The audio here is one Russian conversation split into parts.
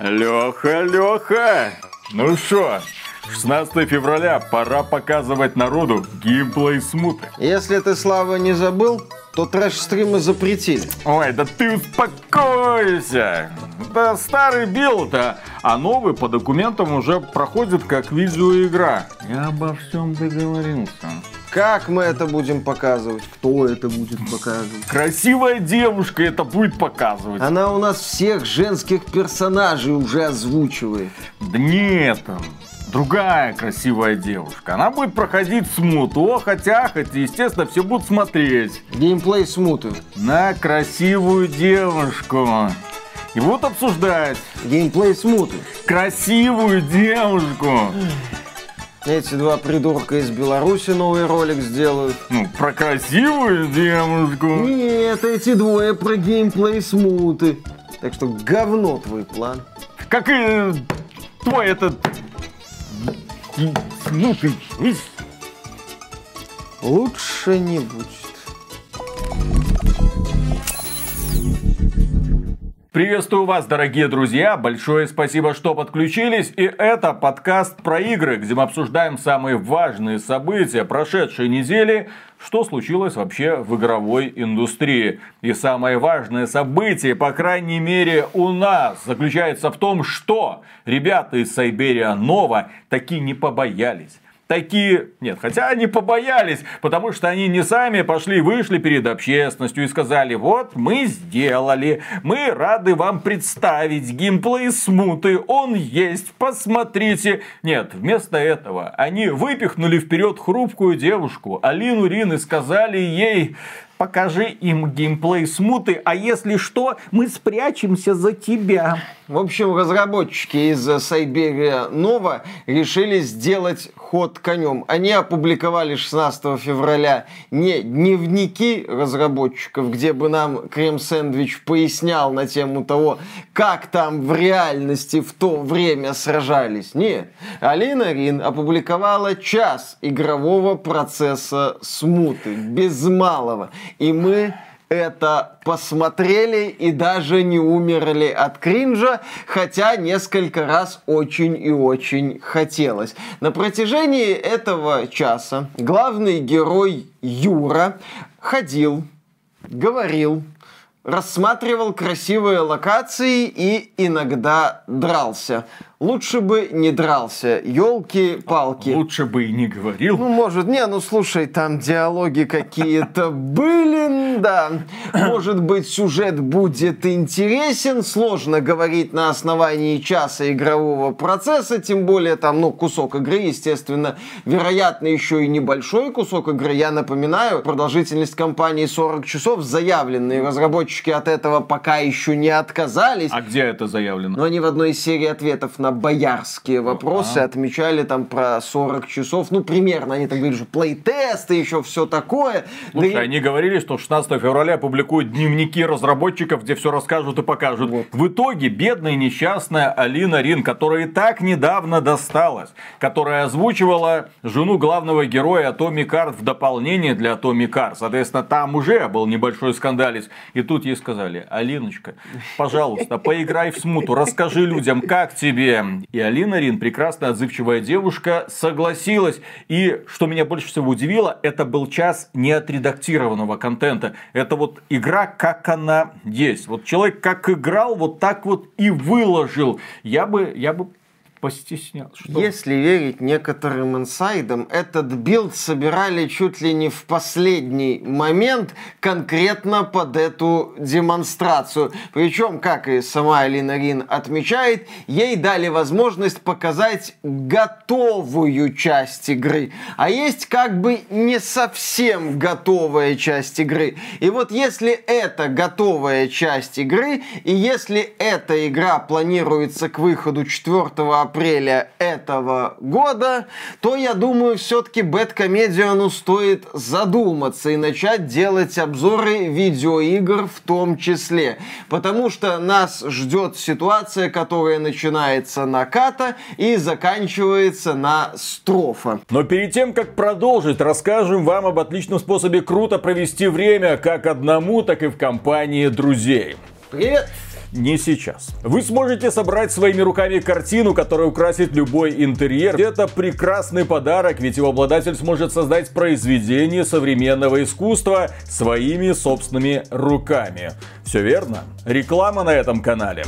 Леха, Леха! Ну что, 16 февраля пора показывать народу геймплей смуты. Если ты, Слава, не забыл, то трэш-стримы запретили. Ой, да ты успокойся. Да старый билд-то, а новый по документам уже проходит как видеоигра. Я обо всем договорился. Как мы это будем показывать? Кто это будет показывать? Красивая девушка это будет показывать. Она у нас всех женских персонажей уже озвучивает. Да нет, другая красивая девушка. Она будет проходить смуту, о, хотя, хотя, естественно, все будут смотреть. Геймплей смуты. На красивую девушку. И будут обсуждать. Геймплей смуты. Красивую девушку. Эти два придурка из Беларуси новый ролик сделают. Ну, про красивую девушку. Нет, эти двое про геймплей смуты. Так что говно твой план. Как и твой этот... Смуты. Лучше не будет. Приветствую вас, дорогие друзья! Большое спасибо, что подключились. И это подкаст про игры, где мы обсуждаем самые важные события прошедшей недели, что случилось вообще в игровой индустрии. И самое важное событие, по крайней мере у нас, заключается в том, что ребята из Сайберия Нова таки не побоялись такие... Нет, хотя они побоялись, потому что они не сами пошли, вышли перед общественностью и сказали, вот мы сделали, мы рады вам представить геймплей смуты, он есть, посмотрите. Нет, вместо этого они выпихнули вперед хрупкую девушку Алину Рин и сказали ей, покажи им геймплей смуты, а если что, мы спрячемся за тебя. В общем, разработчики из Сайберия Нова решили сделать ход конем. Они опубликовали 16 февраля не дневники разработчиков, где бы нам Крем-сэндвич пояснял на тему того, как там в реальности в то время сражались. Нет. Алина Рин опубликовала час игрового процесса смуты, без малого. И мы это посмотрели и даже не умерли от кринжа, хотя несколько раз очень и очень хотелось. На протяжении этого часа главный герой Юра ходил, говорил, рассматривал красивые локации и иногда дрался. Лучше бы не дрался, елки-палки. Лучше бы и не говорил. Ну, может, не, ну слушай, там диалоги какие-то были, да. Может быть, сюжет будет интересен, сложно говорить на основании часа игрового процесса, тем более там, ну, кусок игры, естественно, вероятно, еще и небольшой кусок игры. Я напоминаю, продолжительность кампании 40 часов заявленные. Разработчики от этого пока еще не отказались. А где это заявлено? Но они в одной из серий ответов на на боярские вопросы, а. отмечали там про 40 часов, ну, примерно, они там говорили, что плейтесты, еще все такое. Слушай, да они и... говорили, что 16 февраля публикуют дневники разработчиков, где все расскажут и покажут. Вот. В итоге бедная несчастная Алина Рин, которая и так недавно досталась, которая озвучивала жену главного героя Атоми Карт в дополнение для Атоми Кар. Соответственно, там уже был небольшой скандалец. И тут ей сказали, Алиночка, пожалуйста, поиграй в смуту, расскажи людям, как тебе и Алина Рин, прекрасная отзывчивая девушка, согласилась. И что меня больше всего удивило, это был час неотредактированного контента. Это вот игра, как она есть. Вот человек как играл, вот так вот и выложил. Я бы, я бы постеснялся. Если верить некоторым инсайдам, этот билд собирали чуть ли не в последний момент конкретно под эту демонстрацию. Причем, как и сама Алина Рин отмечает, ей дали возможность показать готовую часть игры. А есть как бы не совсем готовая часть игры. И вот если это готовая часть игры, и если эта игра планируется к выходу 4 апреля этого года, то я думаю, все-таки Бэткомедиану стоит задуматься и начать делать обзоры видеоигр в том числе. Потому что нас ждет ситуация, которая начинается на ката и заканчивается на строфа. Но перед тем, как продолжить, расскажем вам об отличном способе круто провести время как одному, так и в компании друзей. Привет! Не сейчас. Вы сможете собрать своими руками картину, которая украсит любой интерьер. Это прекрасный подарок, ведь его обладатель сможет создать произведение современного искусства своими собственными руками. Все верно. Реклама на этом канале.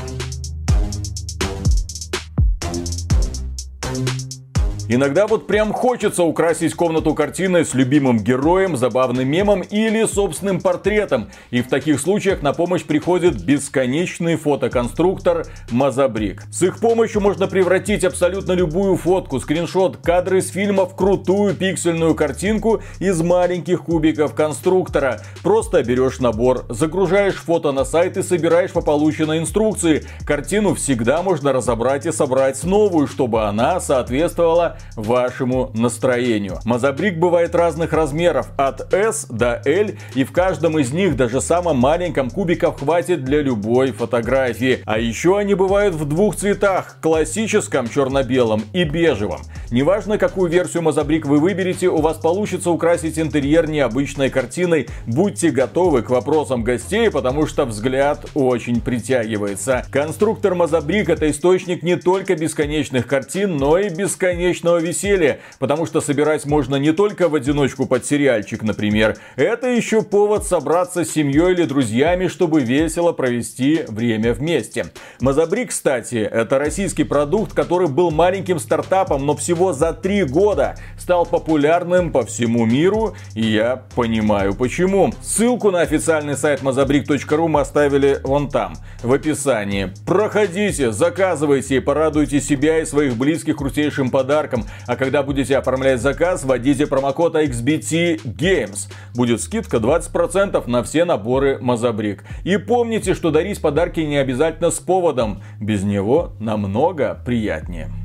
Иногда вот прям хочется украсить комнату картиной с любимым героем, забавным мемом или собственным портретом. И в таких случаях на помощь приходит бесконечный фотоконструктор Мазабрик. С их помощью можно превратить абсолютно любую фотку, скриншот, кадры из фильма в крутую пиксельную картинку из маленьких кубиков конструктора. Просто берешь набор, загружаешь фото на сайт и собираешь по полученной инструкции. Картину всегда можно разобрать и собрать новую, чтобы она соответствовала вашему настроению. Мазабрик бывает разных размеров, от S до L, и в каждом из них, даже самом маленьком, кубиков хватит для любой фотографии. А еще они бывают в двух цветах, классическом черно-белом и бежевом. Неважно, какую версию Мазабрик вы выберете, у вас получится украсить интерьер необычной картиной. Будьте готовы к вопросам гостей, потому что взгляд очень притягивается. Конструктор Мазабрик это источник не только бесконечных картин, но и бесконечного веселья, потому что собирать можно не только в одиночку под сериальчик, например. Это еще повод собраться с семьей или друзьями, чтобы весело провести время вместе. Мазабри, кстати, это российский продукт, который был маленьким стартапом, но всего за три года стал популярным по всему миру, и я понимаю почему. Ссылку на официальный сайт mazabrik.ru мы оставили вон там, в описании. Проходите, заказывайте и порадуйте себя и своих близких крутейшим подарком. А когда будете оформлять заказ, вводите промокод XBT Games. Будет скидка 20% на все наборы Мазабрик. И помните, что дарить подарки не обязательно с поводом. Без него намного приятнее.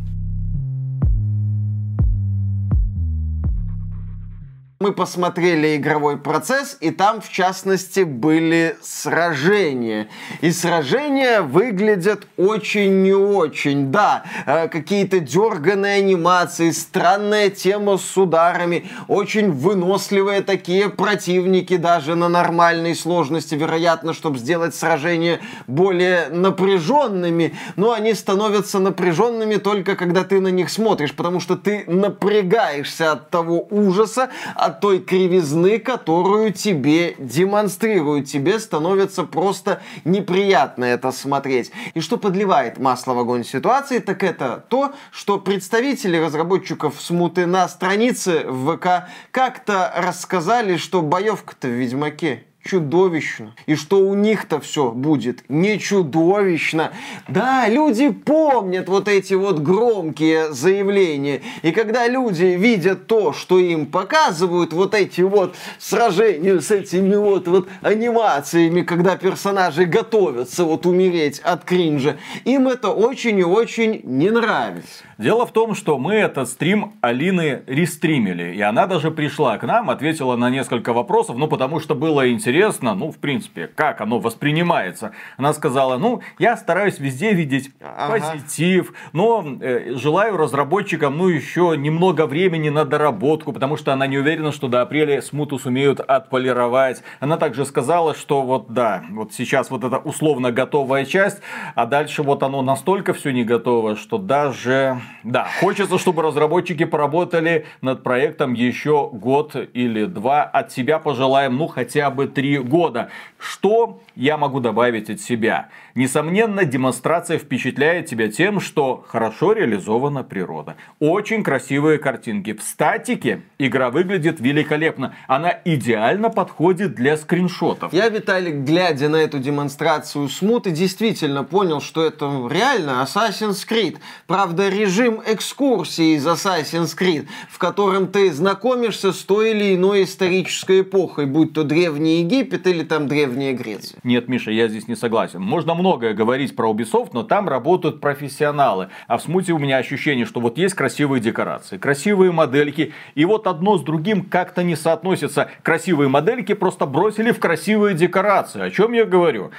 Мы посмотрели игровой процесс, и там, в частности, были сражения. И сражения выглядят очень не очень. Да, э, какие-то дерганые анимации, странная тема с ударами, очень выносливые такие противники даже на нормальной сложности, вероятно, чтобы сделать сражения более напряженными. Но они становятся напряженными только когда ты на них смотришь, потому что ты напрягаешься от того ужаса, от той кривизны, которую тебе демонстрируют. Тебе становится просто неприятно это смотреть. И что подливает масло в огонь ситуации, так это то, что представители разработчиков смуты на странице в ВК как-то рассказали, что боевка-то в Ведьмаке чудовищно. И что у них-то все будет не чудовищно. Да, люди помнят вот эти вот громкие заявления. И когда люди видят то, что им показывают, вот эти вот сражения с этими вот, вот анимациями, когда персонажи готовятся вот умереть от кринжа, им это очень и очень не нравится. Дело в том, что мы этот стрим Алины рестримили. И она даже пришла к нам, ответила на несколько вопросов, ну потому что было интересно, ну в принципе, как оно воспринимается. Она сказала, ну я стараюсь везде видеть ага. позитив, но э, желаю разработчикам, ну еще немного времени на доработку, потому что она не уверена, что до апреля смуту сумеют отполировать. Она также сказала, что вот да, вот сейчас вот эта условно готовая часть, а дальше вот оно настолько все не готово, что даже да, хочется, чтобы разработчики поработали над проектом еще год или два. От себя пожелаем, ну, хотя бы три года. Что я могу добавить от себя? Несомненно, демонстрация впечатляет тебя тем, что хорошо реализована природа. Очень красивые картинки. В статике игра выглядит великолепно. Она идеально подходит для скриншотов. Я, Виталик, глядя на эту демонстрацию смуты, действительно понял, что это реально Assassin's Creed. Правда, режим экскурсии из Assassin's Creed, в котором ты знакомишься с той или иной исторической эпохой, будь то Древний Египет или там Древняя Греция. Нет, Миша, я здесь не согласен. Можно многое говорить про Ubisoft, но там работают профессионалы. А в смуте у меня ощущение, что вот есть красивые декорации, красивые модельки, и вот одно с другим как-то не соотносится. Красивые модельки просто бросили в красивые декорации. О чем я говорю?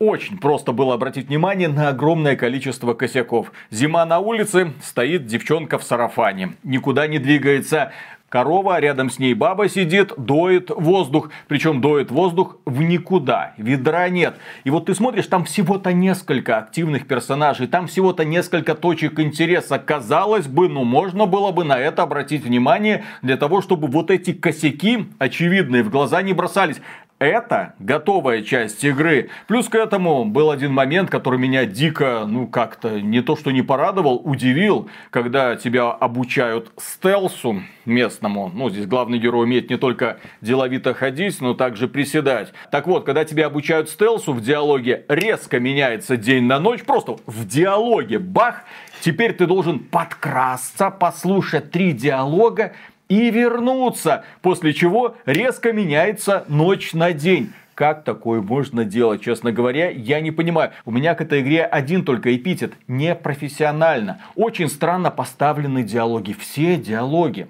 Очень просто было обратить внимание на огромное количество косяков. Зима на улице, стоит девчонка в сарафане. Никуда не двигается. Корова, рядом с ней баба сидит, доит воздух. Причем доит воздух в никуда. Ведра нет. И вот ты смотришь, там всего-то несколько активных персонажей. Там всего-то несколько точек интереса. Казалось бы, ну можно было бы на это обратить внимание для того, чтобы вот эти косяки очевидные в глаза не бросались. Это готовая часть игры. Плюс к этому был один момент, который меня дико, ну как-то не то что не порадовал, удивил, когда тебя обучают стелсу местному. Ну, здесь главный герой умеет не только деловито ходить, но также приседать. Так вот, когда тебя обучают стелсу в диалоге, резко меняется день на ночь, просто в диалоге, бах, теперь ты должен подкрасться, послушать три диалога, и вернуться, после чего резко меняется ночь на день. Как такое можно делать, честно говоря, я не понимаю. У меня к этой игре один только эпитет. Непрофессионально. Очень странно поставлены диалоги. Все диалоги.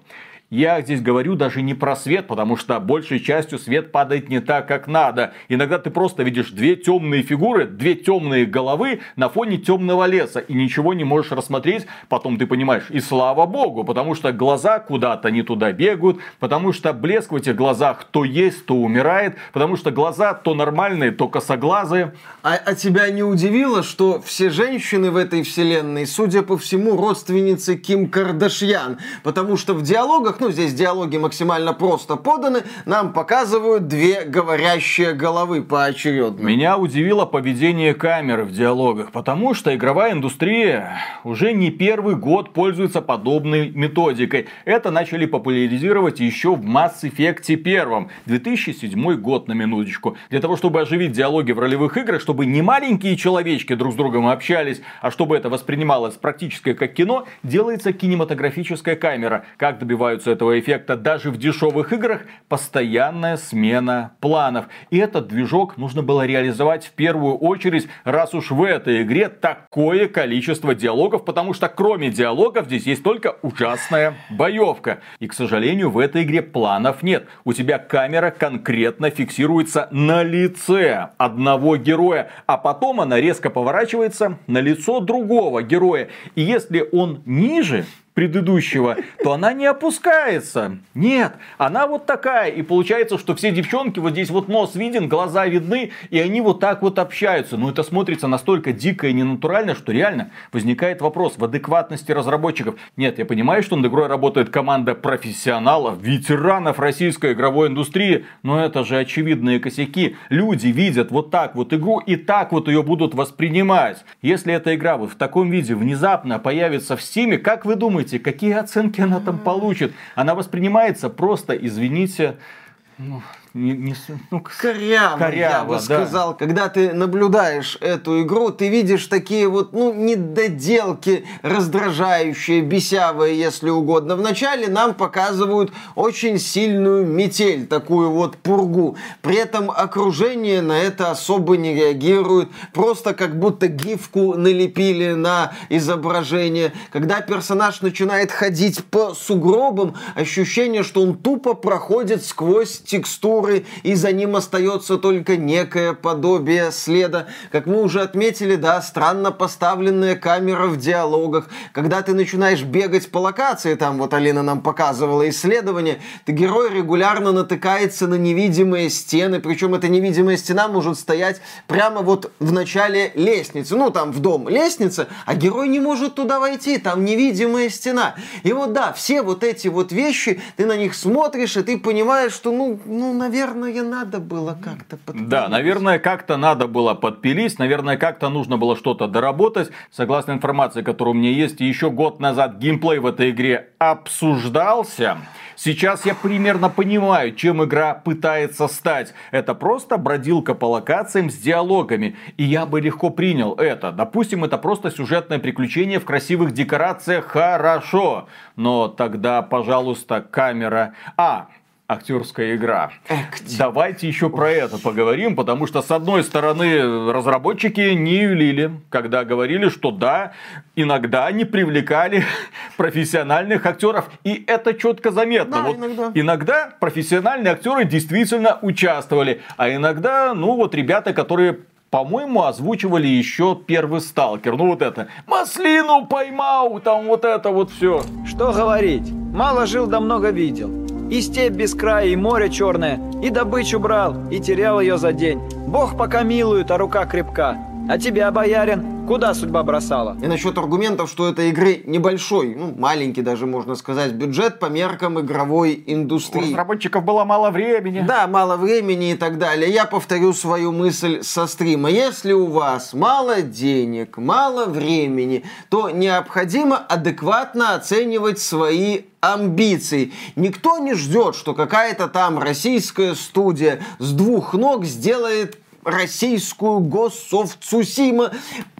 Я здесь говорю даже не про свет, потому что большей частью свет падает не так, как надо. Иногда ты просто видишь две темные фигуры, две темные головы на фоне темного леса и ничего не можешь рассмотреть. Потом ты понимаешь, и слава богу, потому что глаза куда-то не туда бегают, потому что блеск в этих глазах то есть, то умирает, потому что глаза то нормальные, то косоглазые. А, а тебя не удивило, что все женщины в этой вселенной, судя по всему, родственницы Ким Кардашьян? Потому что в диалогах диалогах, ну здесь диалоги максимально просто поданы, нам показывают две говорящие головы поочередно. Меня удивило поведение камеры в диалогах, потому что игровая индустрия уже не первый год пользуется подобной методикой. Это начали популяризировать еще в Mass Effect 1, 2007 год на минуточку. Для того, чтобы оживить диалоги в ролевых играх, чтобы не маленькие человечки друг с другом общались, а чтобы это воспринималось практически как кино, делается кинематографическая камера. Как добиваются добиваются этого эффекта даже в дешевых играх, постоянная смена планов. И этот движок нужно было реализовать в первую очередь, раз уж в этой игре такое количество диалогов, потому что кроме диалогов здесь есть только ужасная боевка. И, к сожалению, в этой игре планов нет. У тебя камера конкретно фиксируется на лице одного героя, а потом она резко поворачивается на лицо другого героя. И если он ниже, предыдущего, то она не опускается. Нет, она вот такая. И получается, что все девчонки, вот здесь вот нос виден, глаза видны, и они вот так вот общаются. Но это смотрится настолько дико и ненатурально, что реально возникает вопрос в адекватности разработчиков. Нет, я понимаю, что над игрой работает команда профессионалов, ветеранов российской игровой индустрии, но это же очевидные косяки. Люди видят вот так вот игру и так вот ее будут воспринимать. Если эта игра вот в таком виде внезапно появится в Стиме, как вы думаете, думаете, какие оценки она там получит? Она воспринимается просто, извините, ну, не, не, ну, коряво, коряво, я бы да. сказал. Когда ты наблюдаешь эту игру, ты видишь такие вот, ну, недоделки, раздражающие, бесявые, если угодно. Вначале нам показывают очень сильную метель, такую вот пургу. При этом окружение на это особо не реагирует. Просто как будто гифку налепили на изображение. Когда персонаж начинает ходить по сугробам, ощущение, что он тупо проходит сквозь текстуры фигуры, и за ним остается только некое подобие следа. Как мы уже отметили, да, странно поставленная камера в диалогах. Когда ты начинаешь бегать по локации, там вот Алина нам показывала исследование, ты герой регулярно натыкается на невидимые стены, причем эта невидимая стена может стоять прямо вот в начале лестницы, ну там в дом лестница, а герой не может туда войти, там невидимая стена. И вот да, все вот эти вот вещи, ты на них смотришь, и ты понимаешь, что ну, ну наверное, наверное, надо было как-то подпилить. Да, наверное, как-то надо было подпилить, наверное, как-то нужно было что-то доработать. Согласно информации, которая у меня есть, еще год назад геймплей в этой игре обсуждался. Сейчас я примерно понимаю, чем игра пытается стать. Это просто бродилка по локациям с диалогами. И я бы легко принял это. Допустим, это просто сюжетное приключение в красивых декорациях. Хорошо. Но тогда, пожалуйста, камера... А, актерская игра. Acting. Давайте еще про это поговорим, потому что, с одной стороны, разработчики не юлили, когда говорили, что да, иногда они привлекали профессиональных актеров, и это четко заметно. Да, вот иногда. иногда профессиональные актеры действительно участвовали, а иногда, ну вот ребята, которые по-моему, озвучивали еще первый сталкер. Ну вот это, маслину поймал, там вот это вот все. Что говорить, мало жил да много видел. И степь без края, и море черное, и добычу брал, и терял ее за день. Бог пока милует, а рука крепка. А тебя, боярин, куда судьба бросала? И насчет аргументов, что это игры небольшой, ну, маленький даже, можно сказать, бюджет по меркам игровой индустрии. У разработчиков было мало времени. Да, мало времени и так далее. Я повторю свою мысль со стрима. Если у вас мало денег, мало времени, то необходимо адекватно оценивать свои амбиций. Никто не ждет, что какая-то там российская студия с двух ног сделает российскую Ghost Цусима.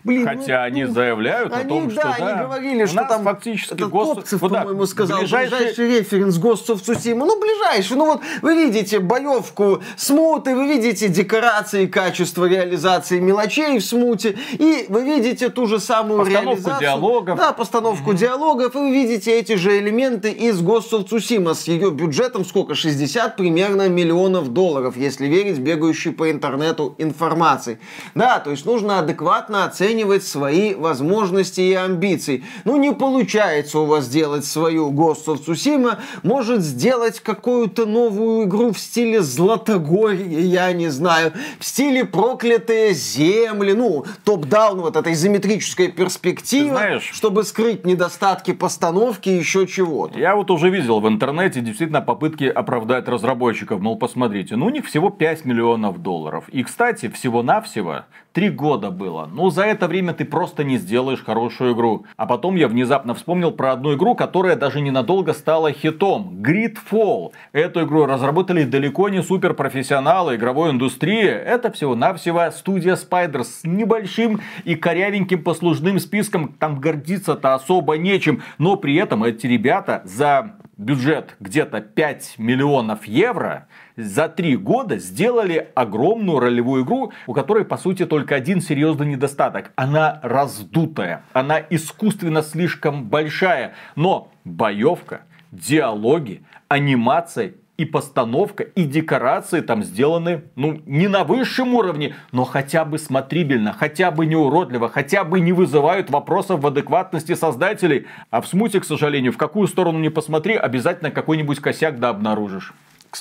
Блин, Хотя ну, они ну, заявляют они, о том, да, что да, они говорили, что там фактически этот гос... Копцев, ну, по-моему, сказал, ближайший... ближайший референс of Tsushima. Ну, ближайший. Ну, вот вы видите боевку смуты, вы видите декорации, качество реализации мелочей в смуте, и вы видите ту же самую постановку реализацию. диалогов. Да, постановку mm-hmm. диалогов, и вы видите эти же элементы из of Tsushima с ее бюджетом сколько? 60 примерно миллионов долларов, если верить бегающей по интернету информации. Да, то есть нужно адекватно оценивать оценивать свои возможности и амбиции. Ну, не получается у вас сделать свою Ghost of Tsushima, может сделать какую-то новую игру в стиле Златогорье, я не знаю, в стиле Проклятые земли, ну, топ-даун, вот этой изометрической перспективы, знаешь, чтобы скрыть недостатки постановки и еще чего-то. Я вот уже видел в интернете действительно попытки оправдать разработчиков, мол, посмотрите, ну, у них всего 5 миллионов долларов. И, кстати, всего-навсего Три года было. Ну, за это время ты просто не сделаешь хорошую игру. А потом я внезапно вспомнил про одну игру, которая даже ненадолго стала хитом. Gridfall. Эту игру разработали далеко не суперпрофессионалы игровой индустрии. Это всего-навсего студия Spider с небольшим и корявеньким послужным списком. Там гордиться-то особо нечем. Но при этом эти ребята за бюджет где-то 5 миллионов евро за три года сделали огромную ролевую игру, у которой, по сути, только один серьезный недостаток. Она раздутая, она искусственно слишком большая, но боевка, диалоги, анимация и постановка, и декорации там сделаны, ну, не на высшем уровне, но хотя бы смотрибельно, хотя бы не уродливо, хотя бы не вызывают вопросов в адекватности создателей. А в смуте, к сожалению, в какую сторону не посмотри, обязательно какой-нибудь косяк да обнаружишь.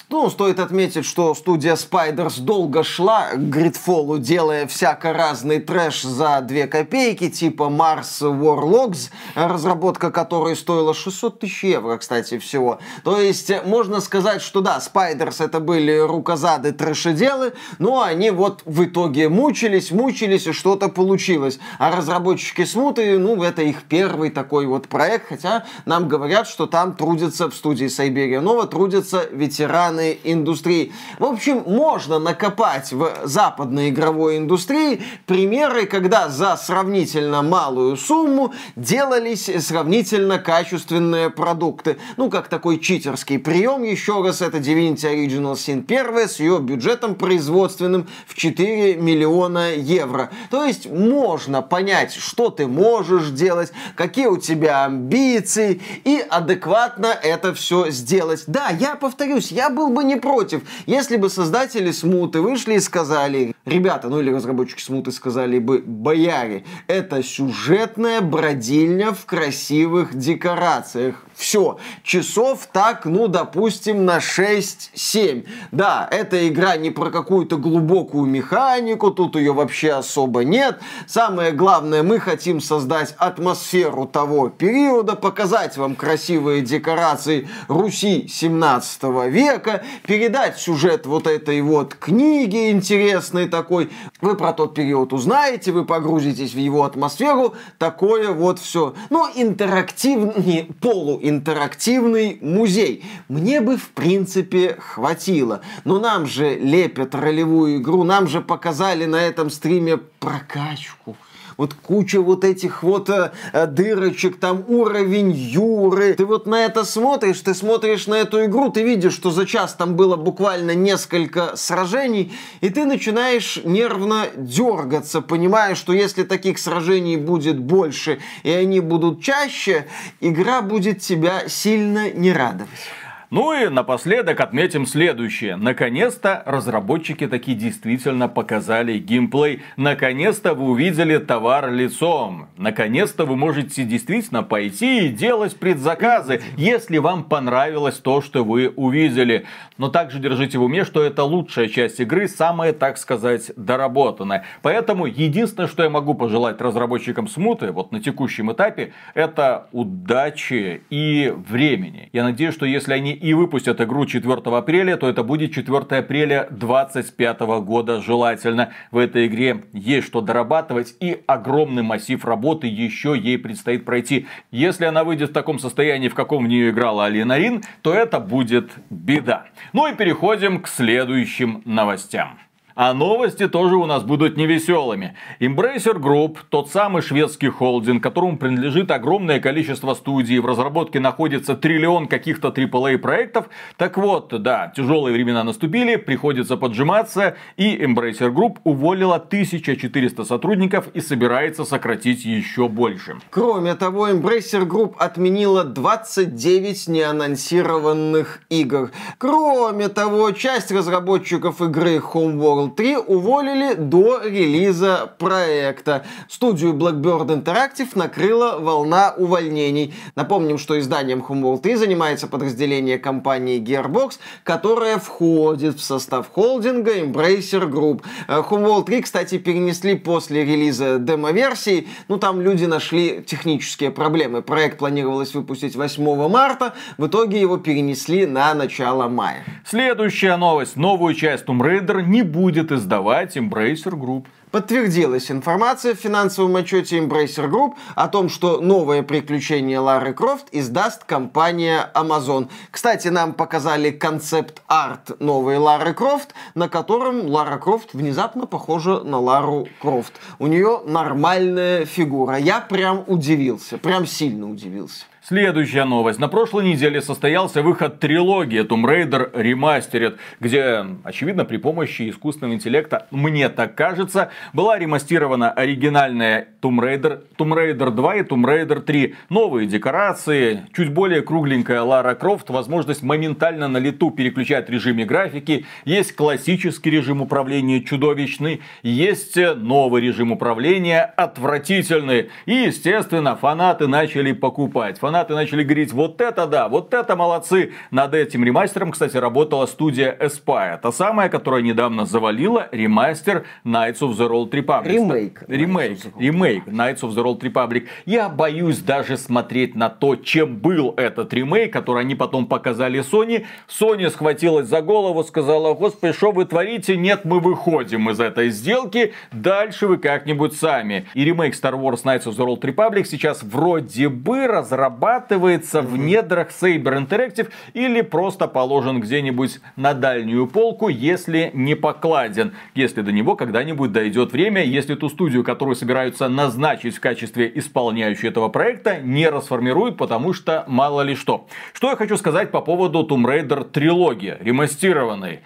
Ну, стоит отметить, что студия Spiders долго шла к Гридфолу, делая всяко разный трэш за 2 копейки, типа Mars Warlocks, разработка которой стоила 600 тысяч евро, кстати, всего. То есть, можно сказать, что да, Spiders это были рукозады трэшеделы, но они вот в итоге мучились, мучились, и что-то получилось. А разработчики Смуты, ну, это их первый такой вот проект, хотя нам говорят, что там трудятся в студии Сайберия Нова, трудятся ветераны ресторанной индустрии. В общем, можно накопать в западной игровой индустрии примеры, когда за сравнительно малую сумму делались сравнительно качественные продукты. Ну, как такой читерский прием, еще раз, это Divinity Original Sin 1 с ее бюджетом производственным в 4 миллиона евро. То есть можно понять, что ты можешь делать, какие у тебя амбиции и адекватно это все сделать. Да, я повторюсь, я был бы не против, если бы создатели смуты вышли и сказали, ребята, ну или разработчики смуты сказали бы, бояре, это сюжетная бродильня в красивых декорациях. Все, часов так, ну, допустим, на 6-7. Да, эта игра не про какую-то глубокую механику, тут ее вообще особо нет. Самое главное, мы хотим создать атмосферу того периода, показать вам красивые декорации Руси 17 века, передать сюжет вот этой вот книги интересной такой. Вы про тот период узнаете, вы погрузитесь в его атмосферу, такое вот все. Но интерактивный, полу интерактивный музей. Мне бы, в принципе, хватило. Но нам же лепят ролевую игру, нам же показали на этом стриме прокачку вот куча вот этих вот э, дырочек, там уровень Юры. Ты вот на это смотришь, ты смотришь на эту игру, ты видишь, что за час там было буквально несколько сражений, и ты начинаешь нервно дергаться, понимая, что если таких сражений будет больше, и они будут чаще, игра будет тебя сильно не радовать. Ну и напоследок отметим следующее. Наконец-то разработчики такие действительно показали геймплей. Наконец-то вы увидели товар лицом. Наконец-то вы можете действительно пойти и делать предзаказы, если вам понравилось то, что вы увидели. Но также держите в уме, что это лучшая часть игры, самая, так сказать, доработанная. Поэтому единственное, что я могу пожелать разработчикам смуты вот на текущем этапе, это удачи и времени. Я надеюсь, что если они и выпустят игру 4 апреля, то это будет 4 апреля 2025 года желательно. В этой игре есть что дорабатывать и огромный массив работы еще ей предстоит пройти. Если она выйдет в таком состоянии, в каком в нее играла Алина Рин, то это будет беда. Ну и переходим к следующим новостям. А новости тоже у нас будут невеселыми. Embracer Group, тот самый шведский холдинг, которому принадлежит огромное количество студий, в разработке находится триллион каких-то AAA проектов. Так вот, да, тяжелые времена наступили, приходится поджиматься, и Embracer Group уволила 1400 сотрудников и собирается сократить еще больше. Кроме того, Embracer Group отменила 29 неанонсированных игр. Кроме того, часть разработчиков игры Homeworld Evil 3 уволили до релиза проекта. Студию Blackbird Interactive накрыла волна увольнений. Напомним, что изданием Homeworld 3 занимается подразделение компании Gearbox, которое входит в состав холдинга Embracer Group. Э, Homeworld 3, кстати, перенесли после релиза демо-версии. Ну, там люди нашли технические проблемы. Проект планировалось выпустить 8 марта, в итоге его перенесли на начало мая. Следующая новость. Новую часть Tomb Raider не будет будет издавать Embracer Group. Подтвердилась информация в финансовом отчете Embracer Group о том, что новое приключение Лары Крофт издаст компания Amazon. Кстати, нам показали концепт-арт новой Лары Крофт, на котором Лара Крофт внезапно похожа на Лару Крофт. У нее нормальная фигура. Я прям удивился, прям сильно удивился. Следующая новость. На прошлой неделе состоялся выход трилогии Tomb Raider Remastered, где, очевидно, при помощи искусственного интеллекта, мне так кажется, была ремастирована оригинальная Tomb Raider, Tomb Raider 2 и Tomb Raider 3. Новые декорации, чуть более кругленькая Лара Крофт, возможность моментально на лету переключать режимы графики, есть классический режим управления чудовищный, есть новый режим управления отвратительный. И, естественно, фанаты начали покупать. Фанаты начали говорить, вот это да, вот это молодцы. Над этим ремастером, кстати, работала студия Aspire. Та самая, которая недавно завалила ремастер Knights of the Old Republic. Ремейк. Ремейк. Ремейк Knights of the Old Republic. Я боюсь даже смотреть на то, чем был этот ремейк, который они потом показали Sony. Sony схватилась за голову, сказала, господи, что вы творите? Нет, мы выходим из этой сделки. Дальше вы как-нибудь сами. И ремейк Star Wars Knights of the Old Republic сейчас вроде бы разрабатывается разрабатывается в недрах Saber Interactive или просто положен где-нибудь на дальнюю полку, если не покладен. Если до него когда-нибудь дойдет время, если ту студию, которую собираются назначить в качестве исполняющей этого проекта, не расформируют, потому что мало ли что. Что я хочу сказать по поводу Tomb Raider трилогии, ремастированной.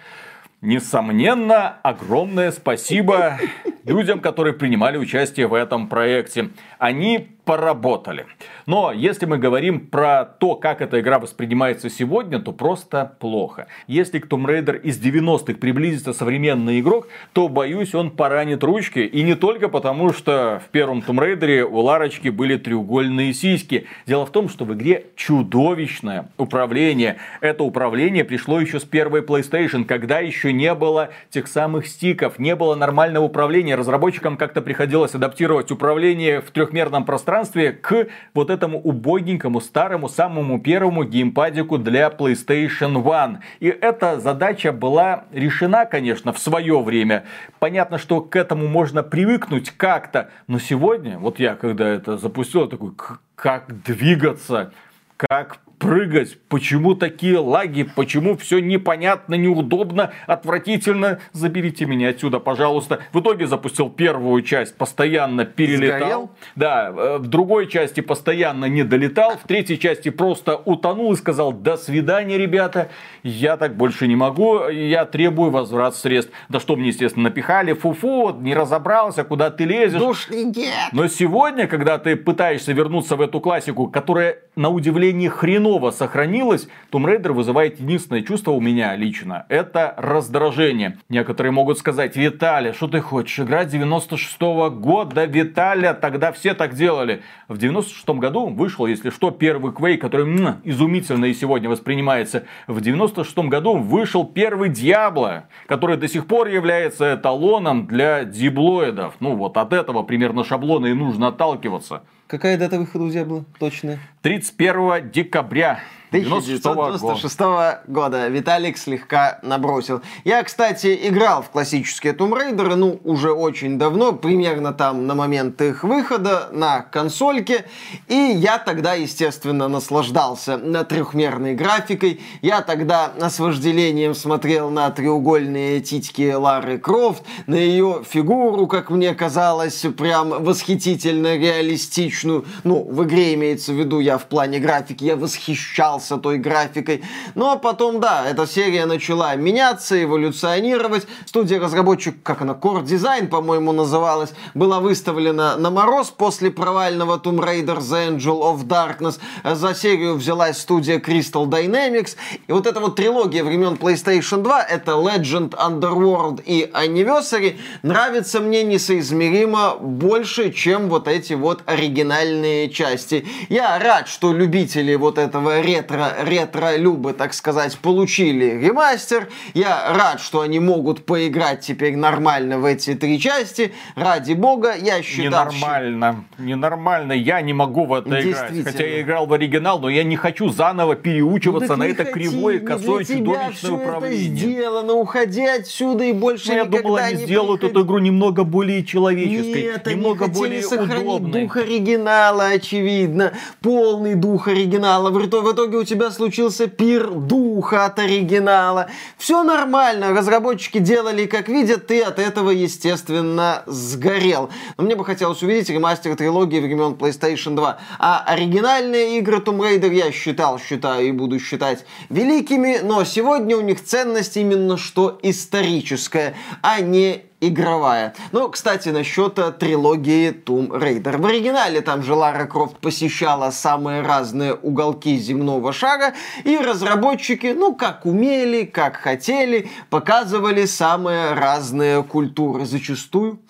Несомненно, огромное спасибо людям, которые принимали участие в этом проекте. Они поработали. Но если мы говорим про то, как эта игра воспринимается сегодня, то просто плохо. Если к Tomb Raider из 90-х приблизится современный игрок, то, боюсь, он поранит ручки. И не только потому, что в первом Tomb Raider у Ларочки были треугольные сиськи. Дело в том, что в игре чудовищное управление. Это управление пришло еще с первой PlayStation, когда еще не было тех самых стиков, не было нормального управления. Разработчикам как-то приходилось адаптировать управление в трехмерном пространстве пространстве к вот этому убогенькому старому самому первому геймпадику для PlayStation One. И эта задача была решена, конечно, в свое время. Понятно, что к этому можно привыкнуть как-то, но сегодня, вот я когда это запустил, такой, как двигаться, как прыгать, почему такие лаги, почему все непонятно, неудобно, отвратительно. Заберите меня отсюда, пожалуйста. В итоге запустил первую часть, постоянно перелетал. Сгорел? Да, э, в другой части постоянно не долетал, в третьей части просто утонул и сказал, до свидания, ребята, я так больше не могу, я требую возврат средств. Да что мне, естественно, напихали, фу-фу, не разобрался, куда ты лезешь. Душники. Но сегодня, когда ты пытаешься вернуться в эту классику, которая на удивление хреново сохранилось, Tomb Raider вызывает единственное чувство у меня лично. Это раздражение. Некоторые могут сказать, Виталий, что ты хочешь играть 96 -го года? Виталя, тогда все так делали. В 96 году вышел, если что, первый Quake, который м, изумительно и сегодня воспринимается. В 96 году вышел первый Диабло, который до сих пор является эталоном для диблоидов. Ну вот от этого примерно шаблона и нужно отталкиваться. Какая дата выхода у была точная? 31 декабря 1996 -го года Виталик слегка набросил. Я, кстати, играл в классические Tomb Raider, ну, уже очень давно, примерно там на момент их выхода на консольке. И я тогда, естественно, наслаждался на трехмерной графикой. Я тогда с вожделением смотрел на треугольные титьки Лары Крофт, на ее фигуру, как мне казалось, прям восхитительно реалистичную. Ну, в игре имеется в виду, я в плане графики, я восхищался увлекался той графикой. Но потом, да, эта серия начала меняться, эволюционировать. Студия разработчик, как она, Core Design, по-моему, называлась, была выставлена на мороз после провального Tomb Raider The Angel of Darkness. За серию взялась студия Crystal Dynamics. И вот эта вот трилогия времен PlayStation 2, это Legend, Underworld и Anniversary, нравится мне несоизмеримо больше, чем вот эти вот оригинальные части. Я рад, что любители вот этого ретро ретро, ретро-любы, так сказать, получили ремастер. Я рад, что они могут поиграть теперь нормально в эти три части. Ради бога, я считал... Ненормально. Ненормально. Я не могу в это играть. Хотя я играл в оригинал, но я не хочу заново переучиваться ну, на это хоти, кривое, косое, чудовищное управление. это сделано. Уходи отсюда и больше но ну, я думал, они сделают приходи. эту игру немного более человеческой, Нет, немного они более сохранить удобной. дух оригинала, очевидно. Полный дух оригинала. В итоге у тебя случился пир духа от оригинала. Все нормально, разработчики делали как видят, ты от этого, естественно, сгорел. Но мне бы хотелось увидеть ремастер трилогии времен PlayStation 2. А оригинальные игры Tomb Raider я считал, считаю и буду считать великими, но сегодня у них ценность именно что историческая, а не игровая. Ну, кстати, насчет э, трилогии Tomb Raider. В оригинале там же Лара Крофт посещала самые разные уголки земного шара, и разработчики, ну, как умели, как хотели, показывали самые разные культуры. Зачастую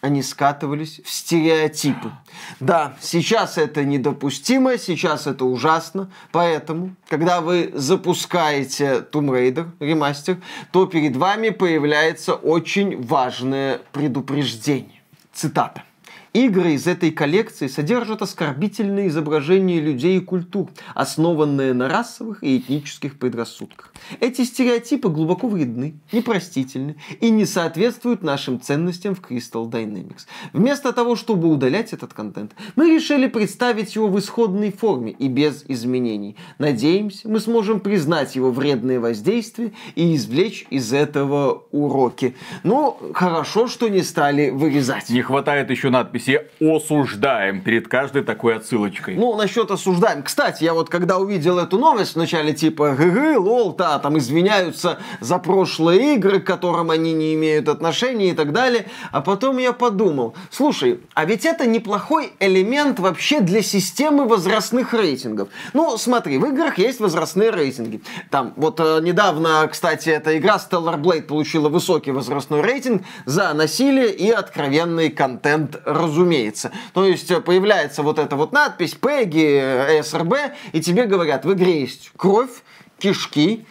они скатывались в стереотипы. Да, сейчас это недопустимо, сейчас это ужасно, поэтому, когда вы запускаете Tomb Raider ремастер, то перед вами появляется очень важное предупреждение. Цитата. Игры из этой коллекции содержат оскорбительные изображения людей и культур, основанные на расовых и этнических предрассудках. Эти стереотипы глубоко вредны, непростительны и не соответствуют нашим ценностям в Crystal Dynamics. Вместо того, чтобы удалять этот контент, мы решили представить его в исходной форме и без изменений. Надеемся, мы сможем признать его вредные воздействия и извлечь из этого уроки. Ну, хорошо, что не стали вырезать. Не хватает еще надписи надписи «Осуждаем» перед каждой такой отсылочкой. Ну, насчет «Осуждаем». Кстати, я вот когда увидел эту новость вначале, типа «ГГ, лол, да, там извиняются за прошлые игры, к которым они не имеют отношения и так далее», а потом я подумал, слушай, а ведь это неплохой элемент вообще для системы возрастных рейтингов. Ну, смотри, в играх есть возрастные рейтинги. Там, вот э, недавно, кстати, эта игра Stellar Blade получила высокий возрастной рейтинг за насилие и откровенный контент разумеется. То есть э, появляется вот эта вот надпись Пеги, э, СРБ, и тебе говорят, в игре есть кровь, кишки,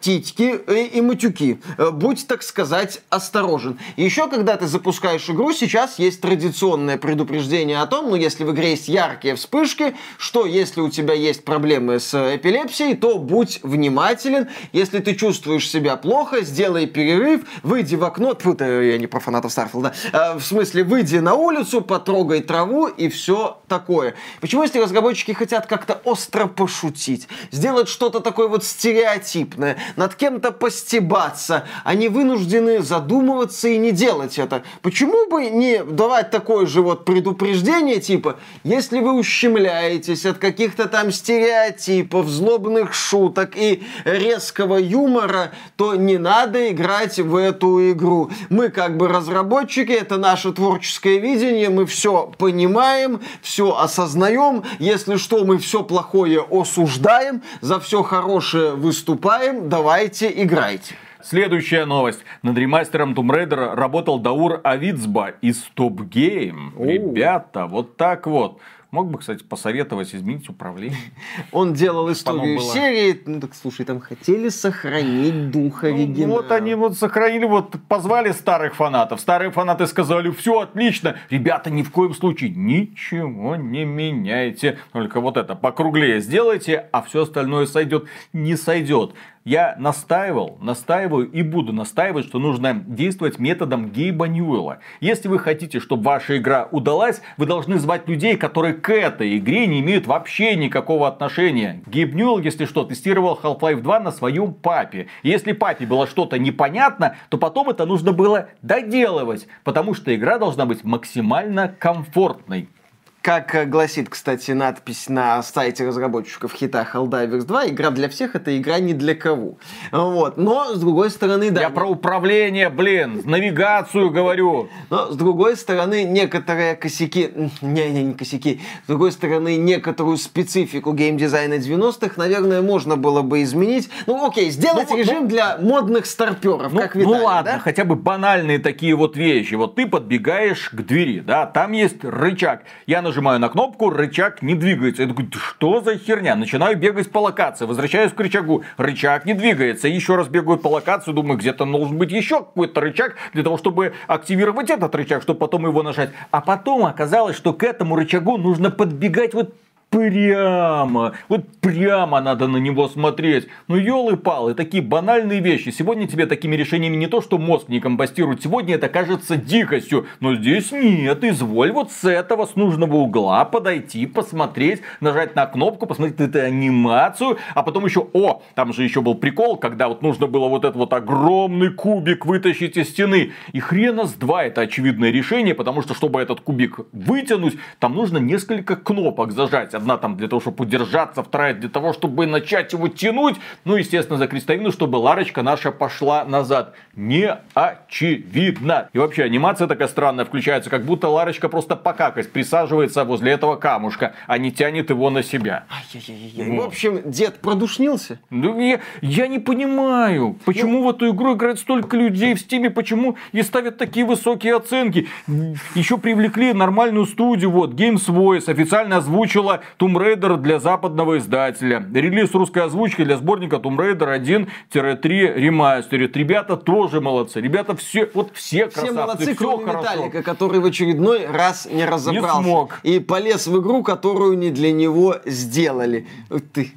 титьки э, и матюки. Э, будь, так сказать, осторожен. Еще когда ты запускаешь игру, сейчас есть традиционное предупреждение о том, ну, если в игре есть яркие вспышки, что если у тебя есть проблемы с эпилепсией, то будь внимателен. Если ты чувствуешь себя плохо, сделай перерыв, выйди в окно, Фу, я не про фанатов Старфилда, э, в смысле, выйди на улицу, потрогай траву и все такое. Почему, если разработчики хотят как-то остро пошутить, сделать что-то такое вот стереотип, однотипное, над кем-то постебаться, они вынуждены задумываться и не делать это. Почему бы не давать такое же вот предупреждение, типа, если вы ущемляетесь от каких-то там стереотипов, злобных шуток и резкого юмора, то не надо играть в эту игру. Мы как бы разработчики, это наше творческое видение, мы все понимаем, все осознаем, если что, мы все плохое осуждаем, за все хорошее выступаем, давайте играйте. Следующая новость. Над ремастером Tomb Raider работал Даур Авицба из Top Game. Ребята, вот так вот. Мог бы, кстати, посоветовать изменить управление. Он делал историю было. серии. Ну так слушай, там хотели сохранить дух оригинала. Ну, вот они вот сохранили, вот позвали старых фанатов. Старые фанаты сказали, все отлично. Ребята, ни в коем случае ничего не меняйте. Только вот это покруглее сделайте, а все остальное сойдет. Не сойдет. Я настаивал, настаиваю и буду настаивать, что нужно действовать методом Гейба Ньюэлла. Если вы хотите, чтобы ваша игра удалась, вы должны звать людей, которые к этой игре не имеют вообще никакого отношения. Гейб Ньюэлл, если что, тестировал Half-Life 2 на своем папе. Если папе было что-то непонятно, то потом это нужно было доделывать, потому что игра должна быть максимально комфортной. Как э, гласит, кстати, надпись на сайте разработчиков хита Helldivers 2, игра для всех это игра не для кого. Вот. Но, с другой стороны, да. Я про управление, блин, навигацию говорю. Но, с другой стороны, некоторые косяки, не-не, не косяки, с другой стороны, некоторую специфику геймдизайна 90-х, наверное, можно было бы изменить. Ну, окей, сделать Ну, режим ну, для модных старперов, Ну, как ну Виталий, ладно, да? хотя бы банальные такие вот вещи. Вот ты подбегаешь к двери, да, там есть рычаг. Я нажимаю на кнопку, рычаг не двигается. Я такой, «Да что за херня? Начинаю бегать по локации, возвращаюсь к рычагу, рычаг не двигается. Еще раз бегаю по локации, думаю, где-то должен быть еще какой-то рычаг для того, чтобы активировать этот рычаг, чтобы потом его нажать. А потом оказалось, что к этому рычагу нужно подбегать вот прямо, вот прямо надо на него смотреть. Ну, елы-палы, такие банальные вещи. Сегодня тебе такими решениями не то, что мозг не компостирует, сегодня это кажется дикостью. Но здесь нет, изволь вот с этого, с нужного угла подойти, посмотреть, нажать на кнопку, посмотреть эту анимацию, а потом еще, о, там же еще был прикол, когда вот нужно было вот этот вот огромный кубик вытащить из стены. И хрена с два это очевидное решение, потому что, чтобы этот кубик вытянуть, там нужно несколько кнопок зажать. Одна там для того, чтобы удержаться, вторая для того, чтобы начать его тянуть. Ну, естественно, за крестовину, чтобы Ларочка наша пошла назад. Не очевидно. И вообще, анимация такая странная включается, как будто Ларочка просто покакать присаживается возле этого камушка, а не тянет его на себя. Ай-яй-яй-яй. В общем, дед продушнился. Ну, я, я не понимаю, почему в эту игру играет столько людей в стиме, почему ей ставят такие высокие оценки. Еще привлекли нормальную студию, вот, Games Voice официально озвучила Tomb Raider для западного издателя. Релиз русской озвучки для сборника Tomb Raider 1-3 ремастерит. Ребята тоже молодцы. Ребята все, вот все красавцы, Все молодцы, всё кроме хорошо. Виталика, который в очередной раз не разобрался. смог. И полез в игру, которую не для него сделали. Ты.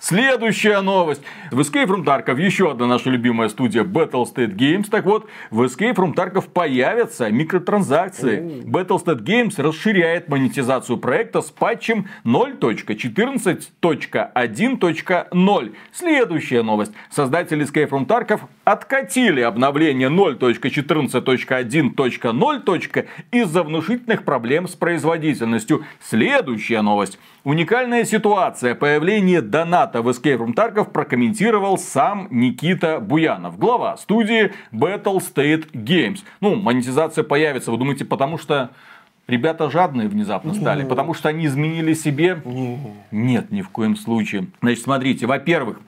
Следующая новость. В Escape from Tarkov еще одна наша любимая студия Battlestate Games. Так вот, в Escape from Tarkov появятся микротранзакции. Battlestate Games расширяет монетизацию проекта с патчем 0.14.1.0. Следующая новость. Создатели Escape from Tarkov откатили обновление 0.14.1.0 из-за внушительных проблем с производительностью. Следующая новость. Уникальная ситуация. Появление доната в Escape from Tarkov прокомментировал сам Никита Буянов, глава студии Battle State Games. Ну, монетизация появится, вы думаете, потому что Ребята жадные внезапно стали, потому что они изменили себе? Нет, ни в коем случае. Значит, смотрите, во-первых,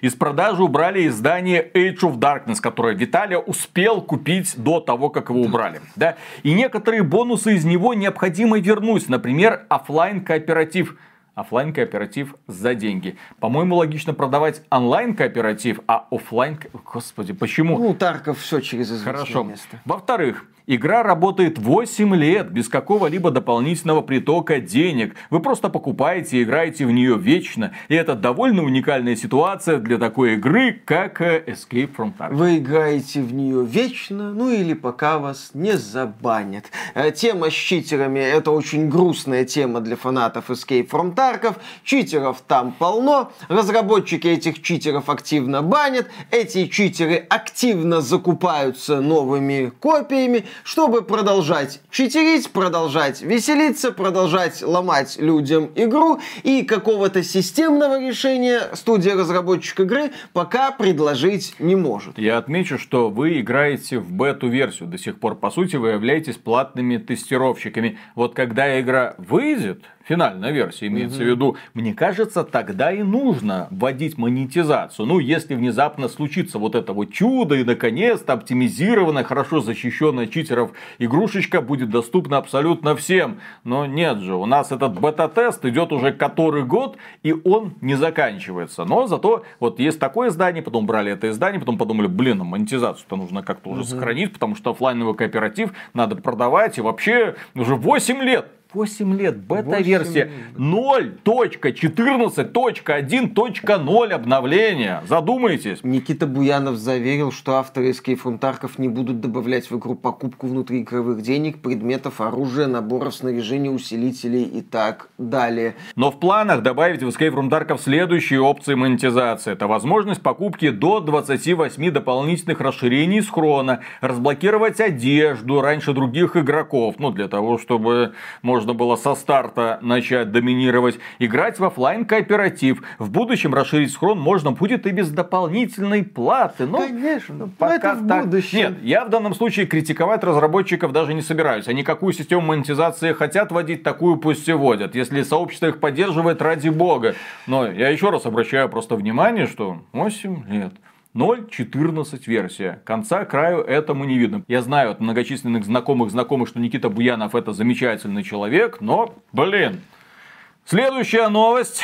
из продажи убрали издание Age of Darkness, которое Виталя успел купить до того, как его убрали. Да? И некоторые бонусы из него необходимо вернуть. Например, оффлайн кооператив оффлайн кооператив за деньги. По-моему, логично продавать онлайн кооператив, а оффлайн... Господи, почему? Ну, Тарков все через Хорошо. место. Во-вторых, Игра работает 8 лет без какого-либо дополнительного притока денег. Вы просто покупаете и играете в нее вечно. И это довольно уникальная ситуация для такой игры, как э, Escape from Tarkov. Вы играете в нее вечно, ну или пока вас не забанят. Э, тема с читерами это очень грустная тема для фанатов Escape from Tarkov. Читеров там полно. Разработчики этих читеров активно банят. Эти читеры активно закупаются новыми копиями, чтобы продолжать читерить, продолжать веселиться, продолжать ломать людям игру. И какого-то системного решения студия разработчик игры пока предложить не может. Я отмечу, что вы играете в бету-версию до сих пор. По сути, вы являетесь платными тестировщиками. Вот когда игра выйдет, финальная версия имеется mm-hmm. в виду, мне кажется, тогда и нужно вводить монетизацию. Ну, если внезапно случится вот это вот чудо, и наконец-то оптимизированная, хорошо защищенная читеров игрушечка будет доступна абсолютно всем. Но нет же, у нас этот бета-тест идет уже который год, и он не заканчивается. Но зато вот есть такое издание, потом брали это издание, потом подумали, блин, а монетизацию-то нужно как-то уже mm-hmm. сохранить, потому что офлайновый кооператив надо продавать, и вообще уже 8 лет 8 лет, бета-версия 0.14.1.0 обновления. Задумайтесь. Никита Буянов заверил, что авторы from Tarkov не будут добавлять в игру покупку внутриигровых денег, предметов, оружия, наборов снаряжения, усилителей и так далее. Но в планах добавить в Escape Tarkov следующие опции монетизации. Это возможность покупки до 28 дополнительных расширений схрона, разблокировать одежду раньше других игроков, ну для того, чтобы можно можно было со старта начать доминировать, играть в офлайн кооператив. В будущем расширить схрон можно будет и без дополнительной платы. Но Конечно, пока это в так... будущем. Нет, я в данном случае критиковать разработчиков даже не собираюсь. Они какую систему монетизации хотят вводить, такую пусть и вводят. Если сообщество их поддерживает, ради бога. Но я еще раз обращаю просто внимание, что 8 лет. 0.14 версия. Конца краю этому не видно. Я знаю от многочисленных знакомых знакомых, что Никита Буянов это замечательный человек, но, блин. Следующая новость.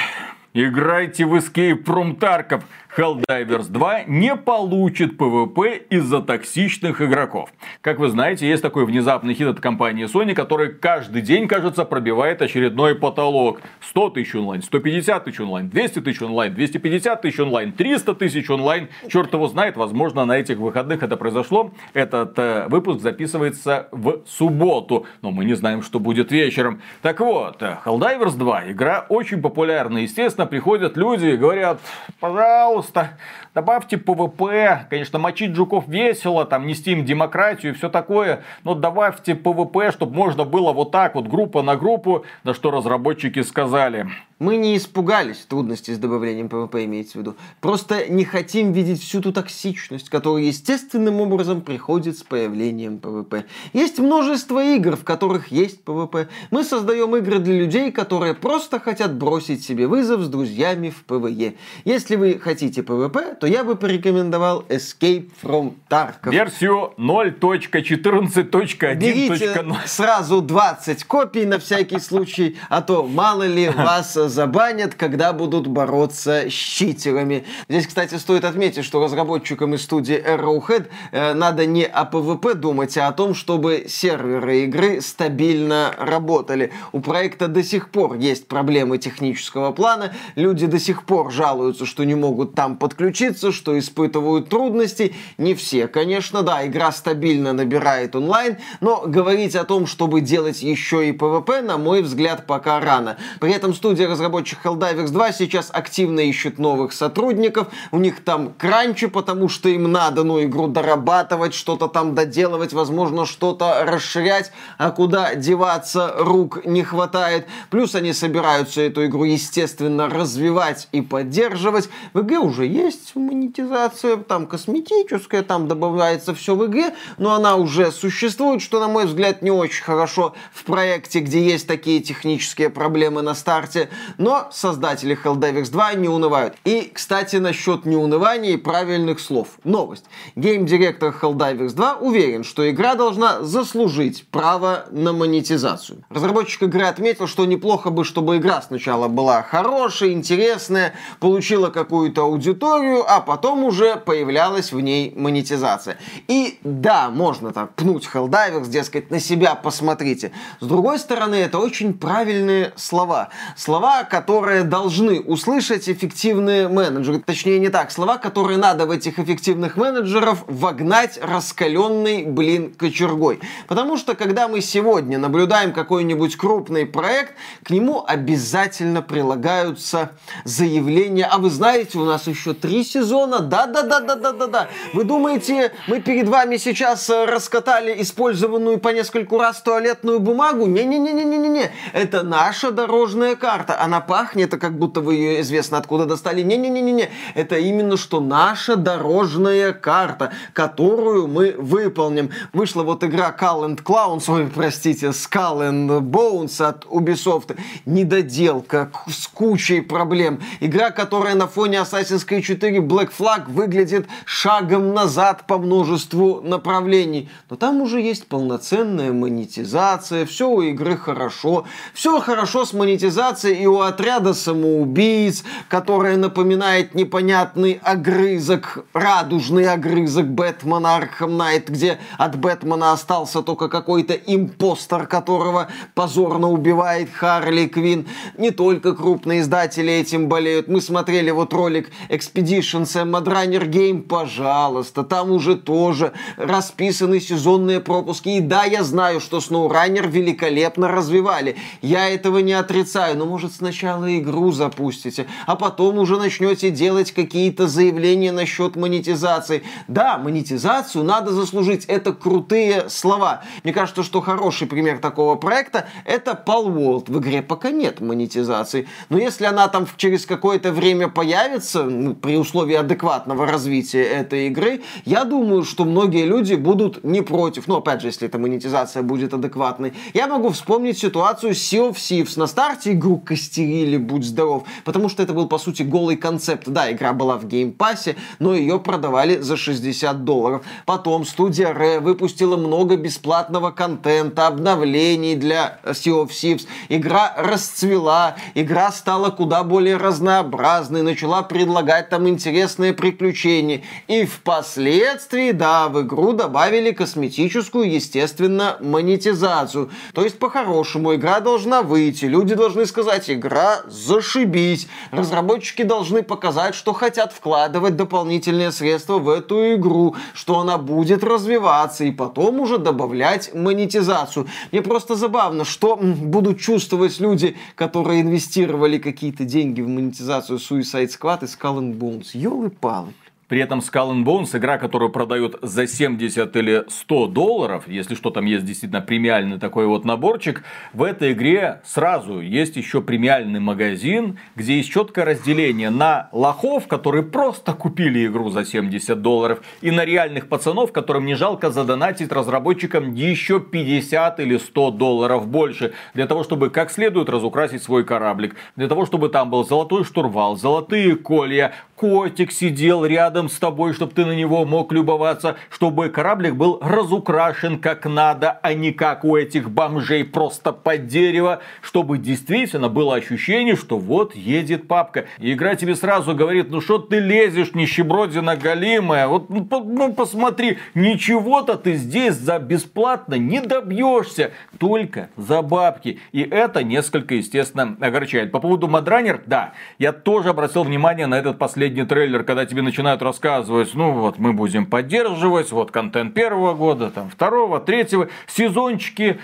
Играйте в Escape from Tarkov. Helldivers 2 не получит PvP из-за токсичных игроков. Как вы знаете, есть такой внезапный хит от компании Sony, который каждый день, кажется, пробивает очередной потолок. 100 тысяч онлайн, 150 тысяч онлайн, 200 тысяч онлайн, 250 тысяч онлайн, 300 тысяч онлайн. Черт его знает, возможно, на этих выходных это произошло. Этот э, выпуск записывается в субботу, но мы не знаем, что будет вечером. Так вот, Helldivers 2, игра очень популярна. Естественно, приходят люди и говорят, пожалуйста, добавьте ПВП. Конечно, мочить жуков весело, там нести им демократию и все такое. Но добавьте ПВП, чтобы можно было вот так вот группа на группу. Да что разработчики сказали. Мы не испугались трудностей с добавлением ПВП, имеется в виду. Просто не хотим видеть всю ту токсичность, которая естественным образом приходит с появлением ПВП. Есть множество игр, в которых есть ПВП. Мы создаем игры для людей, которые просто хотят бросить себе вызов с друзьями в ПВЕ. Если вы хотите ПВП, то я бы порекомендовал Escape from Tarkov. Версию 0.14.1.0. Берите сразу 20 копий на всякий случай, а то мало ли вас забанят, когда будут бороться с читерами. Здесь, кстати, стоит отметить, что разработчикам из студии Arrowhead э, надо не о PvP думать, а о том, чтобы серверы игры стабильно работали. У проекта до сих пор есть проблемы технического плана. Люди до сих пор жалуются, что не могут там подключиться, что испытывают трудности. Не все, конечно, да, игра стабильно набирает онлайн, но говорить о том, чтобы делать еще и PvP, на мой взгляд, пока рано. При этом студия разработчик Helldivers 2 сейчас активно ищет новых сотрудников. У них там кранчи, потому что им надо, ну, игру дорабатывать, что-то там доделывать, возможно, что-то расширять, а куда деваться рук не хватает. Плюс они собираются эту игру, естественно, развивать и поддерживать. В игре уже есть монетизация, там косметическая, там добавляется все в игре, но она уже существует, что, на мой взгляд, не очень хорошо в проекте, где есть такие технические проблемы на старте. Но создатели Helldivers 2 не унывают. И, кстати, насчет неунывания и правильных слов. Новость. Гейм-директор Helldivers 2 уверен, что игра должна заслужить право на монетизацию. Разработчик игры отметил, что неплохо бы, чтобы игра сначала была хорошая, интересная, получила какую-то аудиторию, а потом уже появлялась в ней монетизация. И да, можно так пнуть Helldivers, дескать, на себя посмотрите. С другой стороны, это очень правильные слова. Слова, которые должны услышать эффективные менеджеры. Точнее, не так. Слова, которые надо в этих эффективных менеджеров вогнать раскаленный, блин, кочергой. Потому что, когда мы сегодня наблюдаем какой-нибудь крупный проект, к нему обязательно прилагаются заявления. А вы знаете, у нас еще три сезона. Да-да-да-да-да-да-да. Вы думаете, мы перед вами сейчас э, раскатали использованную по нескольку раз туалетную бумагу? Не-не-не-не-не-не. Это наша дорожная карта. Она пахнет, как будто вы ее известно откуда достали. Не-не-не-не-не. Это именно что наша дорожная карта, которую мы выполним. Вышла вот игра Call and Clowns, ой, простите, Skull and Bones от Ubisoft. Недоделка с кучей проблем. Игра, которая на фоне Assassin's Creed 4 Black Flag выглядит шагом назад по множеству направлений. Но там уже есть полноценная монетизация, все у игры хорошо. Все хорошо с монетизацией и у отряда самоубийц, которая напоминает непонятный огрызок, радужный огрызок Бэтмена Arkham Knight, где от Бэтмена остался только какой-то imposter, которого позорно убивает Харли Квин. Не только крупные издатели этим болеют. Мы смотрели вот ролик Expedition Sam Madrunner Game, пожалуйста, там уже тоже расписаны сезонные пропуски. И да, я знаю, что SnowRunner великолепно развивали. Я этого не отрицаю, но может сначала игру запустите, а потом уже начнете делать какие-то заявления насчет монетизации. Да, монетизацию надо заслужить. Это крутые слова. Мне кажется, что хороший пример такого проекта это Palworld. В игре пока нет монетизации. Но если она там через какое-то время появится, ну, при условии адекватного развития этой игры, я думаю, что многие люди будут не против. Ну, опять же, если эта монетизация будет адекватной. Я могу вспомнить ситуацию Sea of Thieves. На старте игру костерили, будь здоров, потому что это был, по сути, голый концепт. Да, игра была в Game Pass е, но ее продавали за 60 долларов. Потом студия Rare выпустила много бесплатного контента, обновлений для Sea of Thieves. Игра расцвела, игра стала куда более разнообразной, начала предлагать там интересные приключения. И впоследствии, да, в игру добавили косметическую, естественно, монетизацию. То есть, по-хорошему, игра должна выйти, люди должны сказать, игра зашибись. Разработчики должны показать, что хотят вкладывать дополнительные средства в эту игру, что она будет развиваться, и потом уже добавлять монетизацию. Мне просто забавно, что будут чувствовать люди, которые инвестировали какие-то деньги в монетизацию Suicide Squad и Skull and Bones. Ёлы-палы. При этом Skull and Bones, игра, которую продают за 70 или 100 долларов, если что, там есть действительно премиальный такой вот наборчик, в этой игре сразу есть еще премиальный магазин, где есть четкое разделение на лохов, которые просто купили игру за 70 долларов, и на реальных пацанов, которым не жалко задонатить разработчикам еще 50 или 100 долларов больше, для того, чтобы как следует разукрасить свой кораблик, для того, чтобы там был золотой штурвал, золотые колья, котик сидел рядом с тобой, чтобы ты на него мог любоваться, чтобы кораблик был разукрашен как надо, а не как у этих бомжей просто под дерево, чтобы действительно было ощущение, что вот едет папка. И игра тебе сразу говорит, ну что ты лезешь, нищебродина голимая, вот ну, ну посмотри, ничего-то ты здесь за бесплатно не добьешься, только за бабки. И это несколько, естественно, огорчает. По поводу Мадранер, да, я тоже обратил внимание на этот последний последний трейлер, когда тебе начинают рассказывать, ну вот мы будем поддерживать, вот контент первого года, там второго, третьего, сезончики,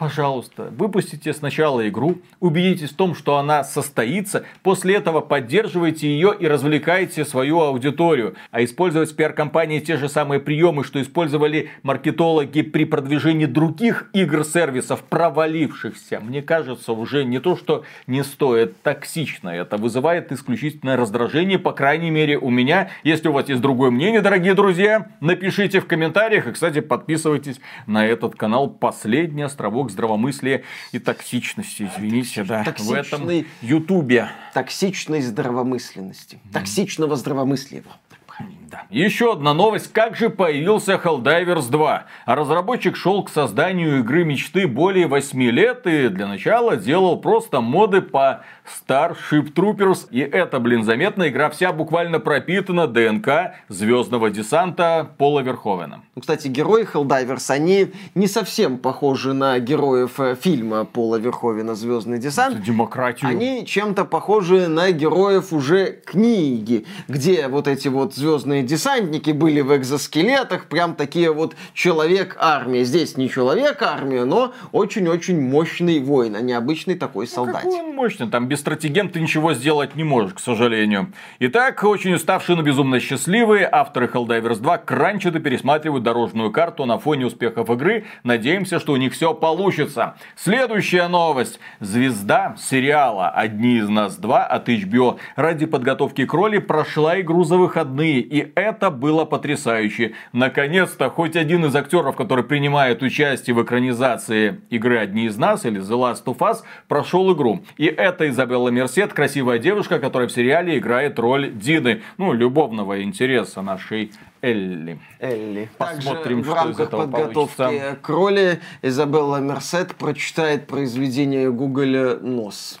Пожалуйста, выпустите сначала игру, убедитесь в том, что она состоится, после этого поддерживайте ее и развлекайте свою аудиторию. А использовать пиар-компании те же самые приемы, что использовали маркетологи при продвижении других игр-сервисов, провалившихся, мне кажется, уже не то, что не стоит, токсично. Это вызывает исключительное раздражение, по крайней мере, у меня. Если у вас есть другое мнение, дорогие друзья, напишите в комментариях. И, кстати, подписывайтесь на этот канал «Последний островок ошибок, здравомыслия и токсичности. Извините, да. В этом Ютубе. Токсичной здравомысленности. Токсичного здравомыслия. Да. Еще одна новость. Как же появился Helldivers 2? А разработчик шел к созданию игры мечты более 8 лет и для начала делал просто моды по Starship Troopers. И это, блин, заметно. Игра вся буквально пропитана ДНК звездного десанта Пола Верховена. Ну, кстати, герои Helldiver's, они не совсем похожи на героев э, фильма Пола Верховена «Звездный десант». Демократию. Они чем-то похожи на героев уже книги, где вот эти вот звездные десантники были в экзоскелетах, прям такие вот человек-армия. Здесь не человек-армия, но очень-очень мощный воин, а не обычный такой солдат. Какой он мощный, там без стратегем ты ничего сделать не можешь, к сожалению. Итак, очень уставшие, но безумно счастливые, авторы Helldivers 2 кранчат и пересматривают дорожную карту на фоне успехов игры. Надеемся, что у них все получится. Следующая новость. Звезда сериала «Одни из нас два» от HBO ради подготовки к роли прошла игру за выходные. И это было потрясающе. Наконец-то хоть один из актеров, который принимает участие в экранизации игры «Одни из нас» или The Last of Us, прошел игру. И это Изабелла Мерсет, красивая девушка, которая в сериале играет роль Дины. Ну, любовного интереса нашей Элли. Элли. Посмотрим, Также что в из рамках этого подготовки получится. к роли Изабелла Мерсет прочитает произведение Гугля «Нос».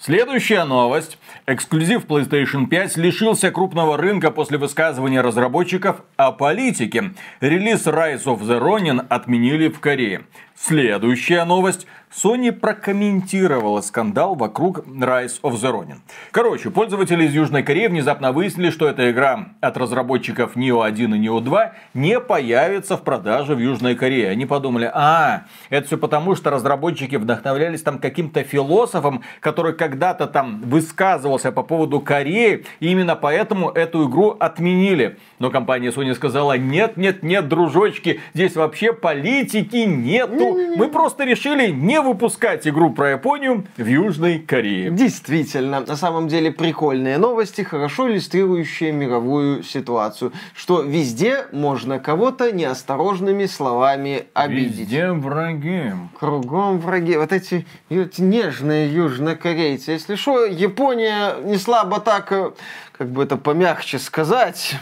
Следующая новость. Эксклюзив PlayStation 5 лишился крупного рынка после высказывания разработчиков о политике. Релиз Rise of the Ronin отменили в Корее. Следующая новость. Sony прокомментировала скандал вокруг Rise of the Ronin. Короче, пользователи из Южной Кореи внезапно выяснили, что эта игра от разработчиков Neo 1 и Neo 2 не появится в продаже в Южной Корее. Они подумали, а, это все потому, что разработчики вдохновлялись там каким-то философом, который когда-то там высказывался по поводу Кореи, и именно поэтому эту игру отменили. Но компания Sony сказала, нет, нет, нет, дружочки, здесь вообще политики нету. Мы просто решили не выпускать игру про Японию в Южной Корее. Действительно, на самом деле прикольные новости, хорошо иллюстрирующие мировую ситуацию, что везде можно кого-то неосторожными словами обидеть. Везде враги. Кругом враги. Вот эти, эти нежные южнокорейцы. Если что, Япония не слабо так, э, как бы это помягче сказать,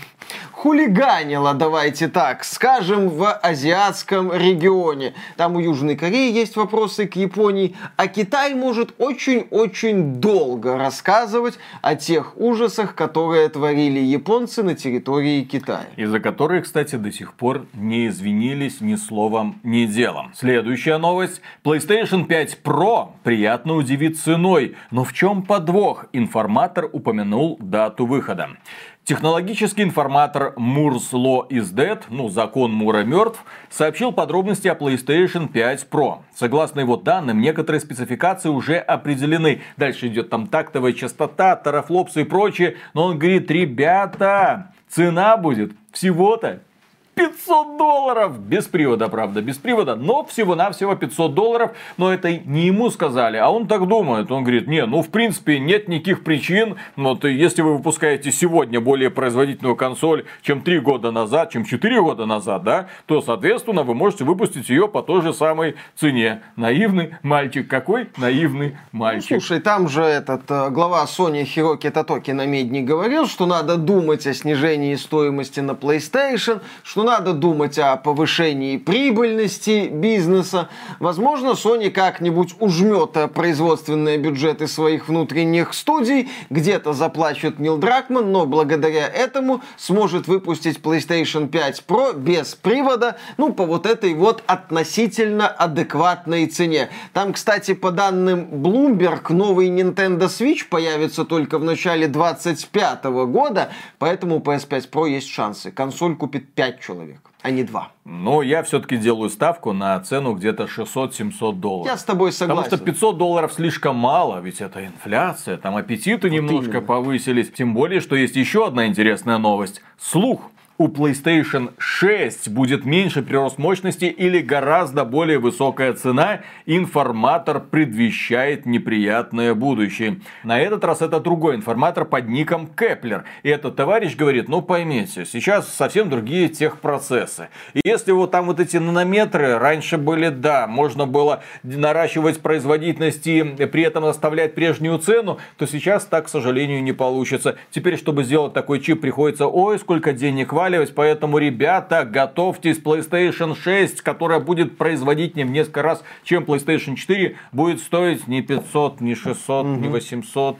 хулиганила, давайте так, скажем, в азиатском регионе. Там у Южной Кореи есть вопросы к Японии, а Китай может очень-очень долго рассказывать о тех ужасах, которые творили японцы на территории Китая. Из-за которых, кстати, до сих пор не извинились ни словом, ни делом. Следующая новость. PlayStation 5 Pro приятно удивит ценой. Но в чем подвох? Информатор упомянул дату выхода. Технологический информатор Moore's Law is Dead, ну, закон Мура мертв, сообщил подробности о PlayStation 5 Pro. Согласно его данным, некоторые спецификации уже определены. Дальше идет там тактовая частота, тарафлопсы и прочее. Но он говорит, ребята, цена будет всего-то 500 долларов! Без привода, правда, без привода, но всего-навсего 500 долларов. Но это не ему сказали, а он так думает. Он говорит, не, ну в принципе нет никаких причин. Вот если вы выпускаете сегодня более производительную консоль, чем 3 года назад, чем 4 года назад, да, то, соответственно, вы можете выпустить ее по той же самой цене. Наивный мальчик. Какой наивный мальчик. Слушай, там же этот э, глава Sony Хироки Татоки на медне говорил, что надо думать о снижении стоимости на PlayStation, что надо думать о повышении прибыльности бизнеса. Возможно, Sony как-нибудь ужмет производственные бюджеты своих внутренних студий, где-то заплачет Нил Дракман, но благодаря этому сможет выпустить PlayStation 5 Pro без привода, ну, по вот этой вот относительно адекватной цене. Там, кстати, по данным Bloomberg, новый Nintendo Switch появится только в начале 25 года, поэтому у PS5 Pro есть шансы. Консоль купит 5 человек, а не 2. Но я все-таки делаю ставку на цену где-то 600-700 долларов. Я с тобой согласен. Потому что 500 долларов слишком мало, ведь это инфляция, там аппетиты немножко именно. повысились. Тем более, что есть еще одна интересная новость. Слух у PlayStation 6 будет меньше прирост мощности или гораздо более высокая цена, информатор предвещает неприятное будущее. На этот раз это другой информатор под ником Kepler. И этот товарищ говорит, ну поймите, сейчас совсем другие техпроцессы. И если вот там вот эти нанометры раньше были, да, можно было наращивать производительность и при этом оставлять прежнюю цену, то сейчас так, к сожалению, не получится. Теперь, чтобы сделать такой чип, приходится, ой, сколько денег валивать, поэтому, ребята, готовьтесь, PlayStation 6, которая будет производительнее в несколько раз, чем PlayStation 4, будет стоить не 500, не 600, угу. не 800,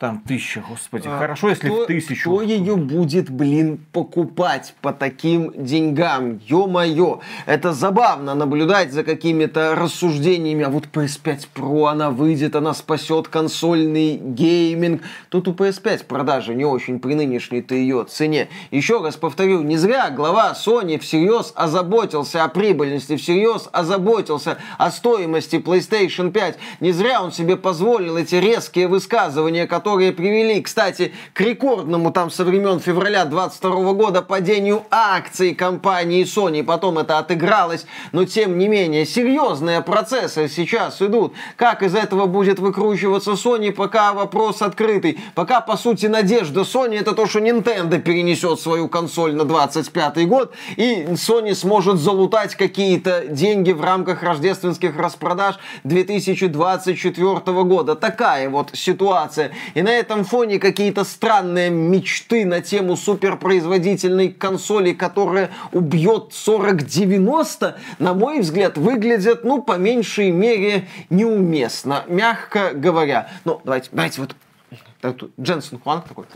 там тысяча, господи, а, хорошо, если кто, в тысячу. Кто ее будет, блин, покупать по таким деньгам? Ё-моё, это забавно наблюдать за какими-то рассуждениями. А вот PS5 Pro, она выйдет, она спасет консольный гейминг. Тут у PS5 продажи не очень при нынешней-то ее цене. Еще раз повторю, не зря глава Sony всерьез озаботился о прибыльности, всерьез озаботился о стоимости PlayStation 5. Не зря он себе позволил эти резкие высказывания, которые которые привели, кстати, к рекордному там со времен февраля 22 года падению акций компании Sony. Потом это отыгралось, но тем не менее серьезные процессы сейчас идут. Как из этого будет выкручиваться Sony, пока вопрос открытый. Пока, по сути, надежда Sony это то, что Nintendo перенесет свою консоль на 25 год, и Sony сможет залутать какие-то деньги в рамках рождественских распродаж 2024 года. Такая вот ситуация. И на этом фоне какие-то странные мечты на тему суперпроизводительной консоли, которая убьет 4090, на мой взгляд, выглядят, ну, по меньшей мере, неуместно, мягко говоря. Ну, давайте, давайте вот, Дженсен Хуанг такой,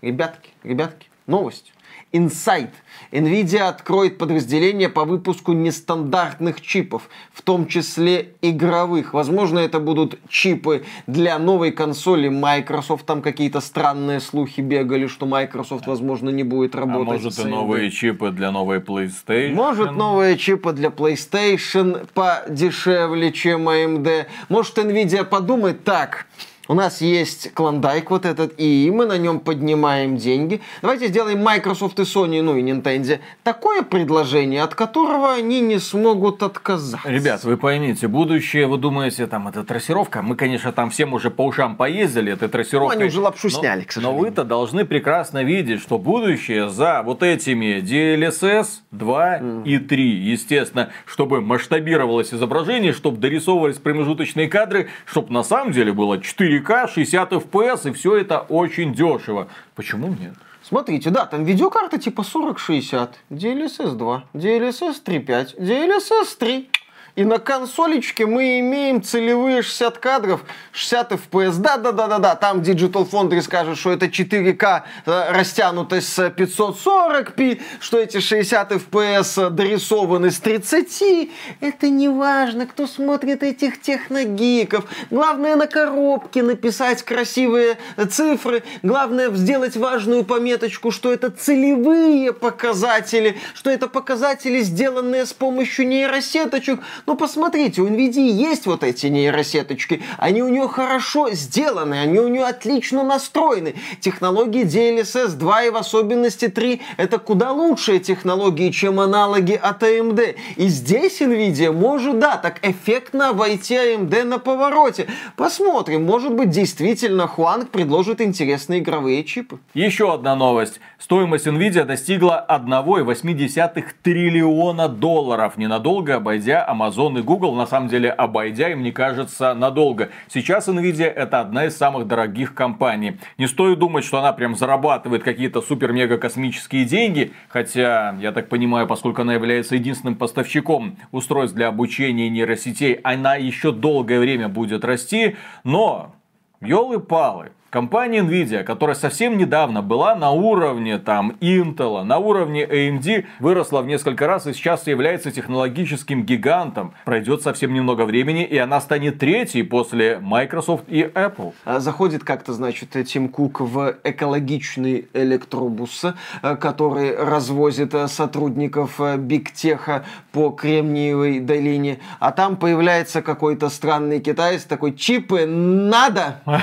ребятки, ребятки, новость. Insight. Nvidia откроет подразделение по выпуску нестандартных чипов, в том числе игровых. Возможно, это будут чипы для новой консоли Microsoft. Там какие-то странные слухи бегали, что Microsoft, возможно, не будет а работать. А может и новые чипы для новой PlayStation? Может, новые чипы для PlayStation подешевле, чем AMD. Может, Nvidia подумает так у нас есть клондайк вот этот, и мы на нем поднимаем деньги. Давайте сделаем Microsoft и Sony, ну и Nintendo такое предложение, от которого они не смогут отказаться. Ребят, вы поймите, будущее, вы думаете, там, это трассировка? Мы, конечно, там всем уже по ушам поездили этой трассировкой. Ну, они уже лапшу но, сняли, к сожалению. Но вы-то должны прекрасно видеть, что будущее за вот этими DLSS 2 mm. и 3, естественно, чтобы масштабировалось изображение, чтобы дорисовывались промежуточные кадры, чтобы на самом деле было 4 4К, 60 FPS, и все это очень дешево. Почему нет? Смотрите, да, там видеокарта типа 4060, DLSS 2, DLSS 3.5, DLSS 3. И на консолечке мы имеем целевые 60 кадров, 60 FPS. Да-да-да-да-да, там Digital Foundry скажет, что это 4К э, растянутость с 540p, что эти 60 FPS дорисованы с 30. Это не важно, кто смотрит этих техногиков. Главное на коробке написать красивые цифры. Главное сделать важную пометочку, что это целевые показатели, что это показатели, сделанные с помощью нейросеточек. Ну, посмотрите, у NVIDIA есть вот эти нейросеточки. Они у нее хорошо сделаны, они у нее отлично настроены. Технологии DLSS 2 и в особенности 3 это куда лучшие технологии, чем аналоги от AMD. И здесь NVIDIA может, да, так эффектно войти AMD на повороте. Посмотрим, может быть, действительно Хуанг предложит интересные игровые чипы. Еще одна новость. Стоимость NVIDIA достигла 1,8 триллиона долларов, ненадолго обойдя Amazon Amazon и Google, на самом деле обойдя им, мне кажется, надолго. Сейчас Nvidia это одна из самых дорогих компаний. Не стоит думать, что она прям зарабатывает какие-то супер-мега космические деньги, хотя, я так понимаю, поскольку она является единственным поставщиком устройств для обучения нейросетей, она еще долгое время будет расти, но, елы-палы, Компания Nvidia, которая совсем недавно была на уровне там Intel, на уровне AMD, выросла в несколько раз и сейчас является технологическим гигантом. Пройдет совсем немного времени, и она станет третьей после Microsoft и Apple. А заходит как-то, значит, Тим Кук в экологичный электробус, э, который развозит э, сотрудников Биг э, Теха по Кремниевой долине, а там появляется какой-то странный китаец такой, чипы надо?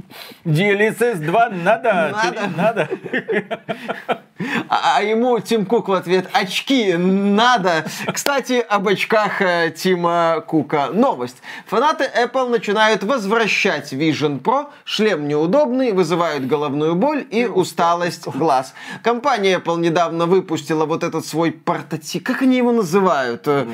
Делиться с 2 надо, Надо. надо. А, а ему Тим Кук в ответ очки надо. Кстати, об очках э, Тима Кука. Новость. Фанаты Apple начинают возвращать Vision Pro. Шлем неудобный, вызывают головную боль и усталость глаз. Компания Apple недавно выпустила вот этот свой портатив. Как они его называют? Э,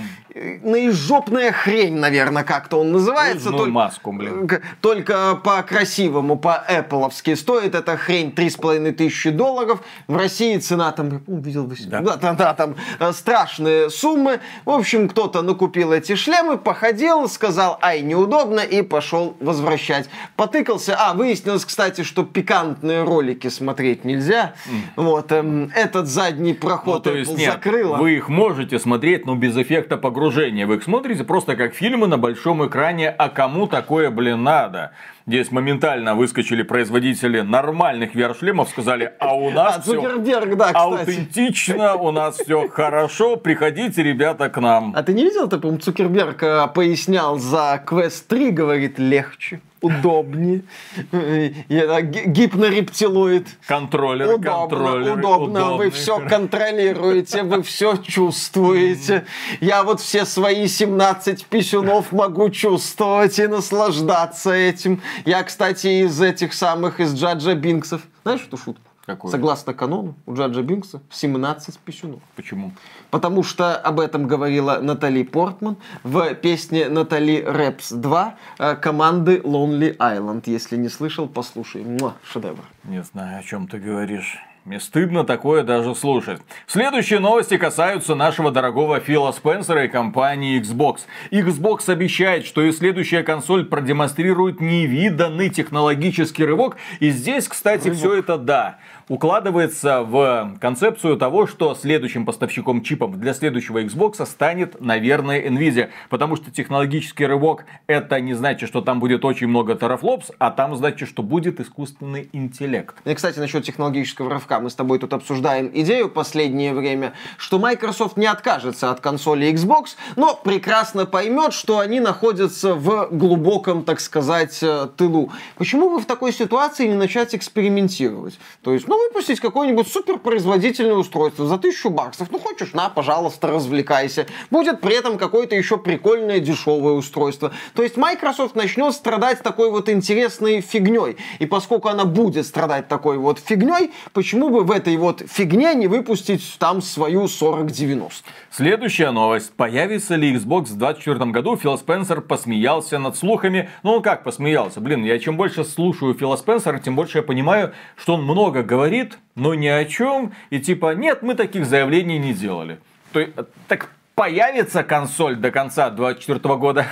Наизжопная хрень, наверное, как-то он называется. Лыжную Толь- маску, блин. Только по-красивому, по-эппловски. Стоит эта хрень 3,5 тысячи долларов. В России цена там, я помню, видел, вось- Да. да, да, да, там э, страшные суммы. В общем, кто-то накупил эти шлемы, походил, сказал, ай, неудобно, и пошел возвращать. Потыкался. А, выяснилось, кстати, что пикантные ролики смотреть нельзя. Вот, эм, этот задний Ну, проход то есть нет, закрыла. вы их можете смотреть, но без эффекта погружения. Вы их смотрите просто как фильмы на большом экране, а кому такое, блин, надо? Здесь моментально выскочили производители нормальных VR-шлемов, сказали, а у А, нас все Цукерберг, да, кстати. аутентично, у нас все хорошо, приходите, ребята, к нам. А ты не видел, ты, по-моему, Цукерберг э, пояснял за Quest 3, говорит, легче, удобнее. Ги- гипнорептилоид. Контроллеры, Удобно, контроллеры. удобно, вы удобные. все контролируете, вы все чувствуете. Я вот все свои 17 писюнов могу чувствовать и наслаждаться этим. Я, кстати, из этих самых, из Джаджа Бинксов. Знаешь эту шутку? Какую? Согласно канону, у Джаджа Бинкса 17 писюнов. Почему? Потому что об этом говорила Натали Портман в песне Натали Рэпс 2 э, команды Lonely Island. Если не слышал, послушай. Муа, шедевр. Не знаю, о чем ты говоришь. Мне стыдно такое даже слушать. Следующие новости касаются нашего дорогого Фила Спенсера и компании Xbox. Xbox обещает, что и следующая консоль продемонстрирует невиданный технологический рывок. И здесь, кстати, все это да укладывается в концепцию того, что следующим поставщиком чипов для следующего Xbox станет, наверное, Nvidia. Потому что технологический рывок это не значит, что там будет очень много терафлопс, а там значит, что будет искусственный интеллект. И, кстати, насчет технологического рывка. Мы с тобой тут обсуждаем идею последнее время, что Microsoft не откажется от консоли Xbox, но прекрасно поймет, что они находятся в глубоком, так сказать, э, тылу. Почему бы в такой ситуации не начать экспериментировать? То есть, ну, выпустить какое-нибудь суперпроизводительное устройство за тысячу баксов. Ну, хочешь, на, пожалуйста, развлекайся. Будет при этом какое-то еще прикольное дешевое устройство. То есть, Microsoft начнет страдать такой вот интересной фигней. И поскольку она будет страдать такой вот фигней, почему бы в этой вот фигне не выпустить там свою 4090? Следующая новость. Появится ли Xbox в 2024 году? Фил Спенсер посмеялся над слухами. Ну, как посмеялся? Блин, я чем больше слушаю Фила Спенсера, тем больше я понимаю, что он много говорит, но ни о чем. И типа, нет, мы таких заявлений не делали. То так появится консоль до конца 2024 года?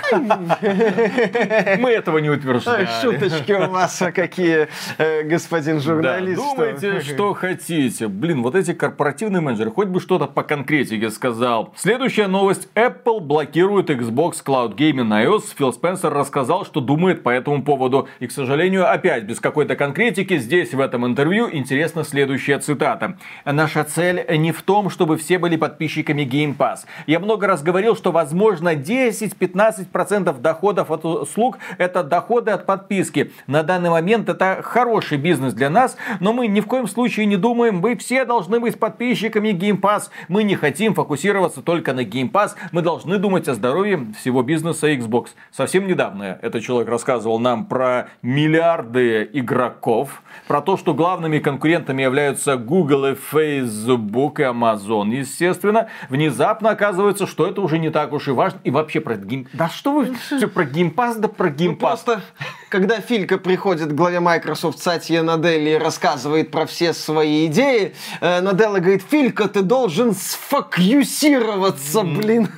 Мы этого не утверждаем. Шуточки у вас а какие, э, господин журналист. думайте, что хотите. Блин, вот эти корпоративные менеджеры, хоть бы что-то по конкретике сказал. Следующая новость. Apple блокирует Xbox Cloud Gaming на iOS. Фил Спенсер рассказал, что думает по этому поводу. И, к сожалению, опять без какой-то конкретики, здесь в этом интервью интересна следующая цитата. Наша цель не в том, чтобы все были подписчиками Game Pass. Я много раз говорил, что возможно 10-15% доходов от услуг это доходы от подписки. На данный момент это хороший бизнес для нас, но мы ни в коем случае не думаем, вы все должны быть подписчиками Game Pass. Мы не хотим фокусироваться только на Game Pass, мы должны думать о здоровье всего бизнеса Xbox. Совсем недавно этот человек рассказывал нам про миллиарды игроков, про то, что главными конкурентами являются Google и Facebook и Amazon, естественно. Внезапно оказывается, что это уже не так уж и важно. И вообще про Game... Да что вы все про Pass, да про Game Ну, просто, когда Филька приходит к главе Microsoft Сатья Наделли и рассказывает про все свои идеи, э, Наделла говорит, Филька, ты должен сфокусироваться, блин.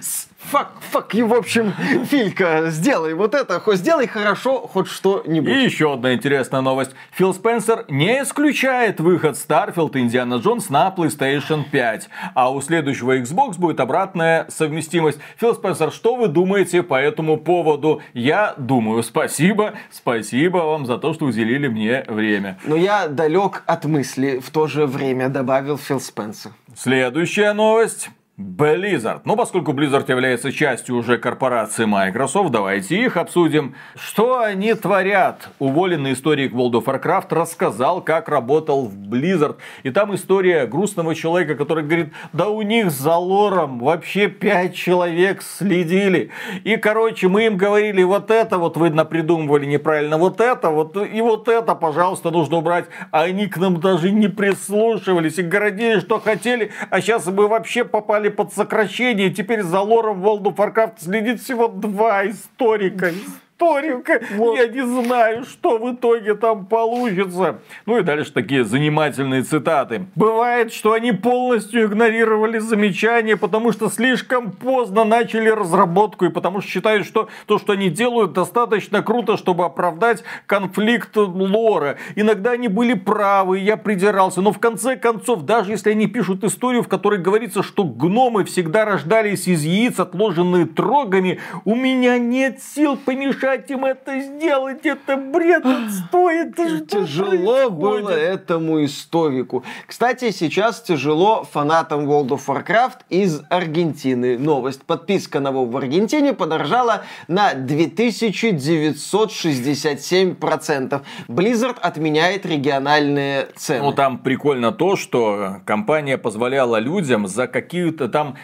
С- Фак, фак, и в общем, Филька, сделай вот это, хоть сделай хорошо, хоть что-нибудь. И еще одна интересная новость. Фил Спенсер не исключает выход Starfield и Индиана Джонс на PlayStation 5. А у следующего Xbox будет обратная совместимость. Фил Спенсер, что вы думаете по этому поводу? Я думаю, спасибо, спасибо вам за то, что уделили мне время. Но я далек от мысли, в то же время добавил Фил Спенсер. Следующая новость. Blizzard. Но поскольку Blizzard является частью уже корпорации Microsoft, давайте их обсудим. Что они творят? Уволенный историк World of Warcraft рассказал, как работал в Blizzard. И там история грустного человека, который говорит, да у них за лором вообще пять человек следили. И, короче, мы им говорили, вот это вот вы напридумывали неправильно, вот это вот и вот это, пожалуйста, нужно убрать. А они к нам даже не прислушивались и городили, что хотели. А сейчас мы вообще попали попали под сокращение. Теперь за лором World of Warcraft следит всего два историка историка. Вот. Я не знаю, что в итоге там получится. Ну и дальше такие занимательные цитаты. Бывает, что они полностью игнорировали замечания, потому что слишком поздно начали разработку и потому что считают, что то, что они делают, достаточно круто, чтобы оправдать конфликт лора. Иногда они были правы, я придирался, но в конце концов, даже если они пишут историю, в которой говорится, что гномы всегда рождались из яиц, отложенные трогами, у меня нет сил помешать мешать им это сделать. Это бред, отстой. Это тяжело было этому историку. Кстати, сейчас тяжело фанатам World of Warcraft из Аргентины. Новость. Подписка на WoW в Аргентине подорожала на 2967%. Blizzard отменяет региональные цены. Ну, там прикольно то, что компания позволяла людям за какие-то там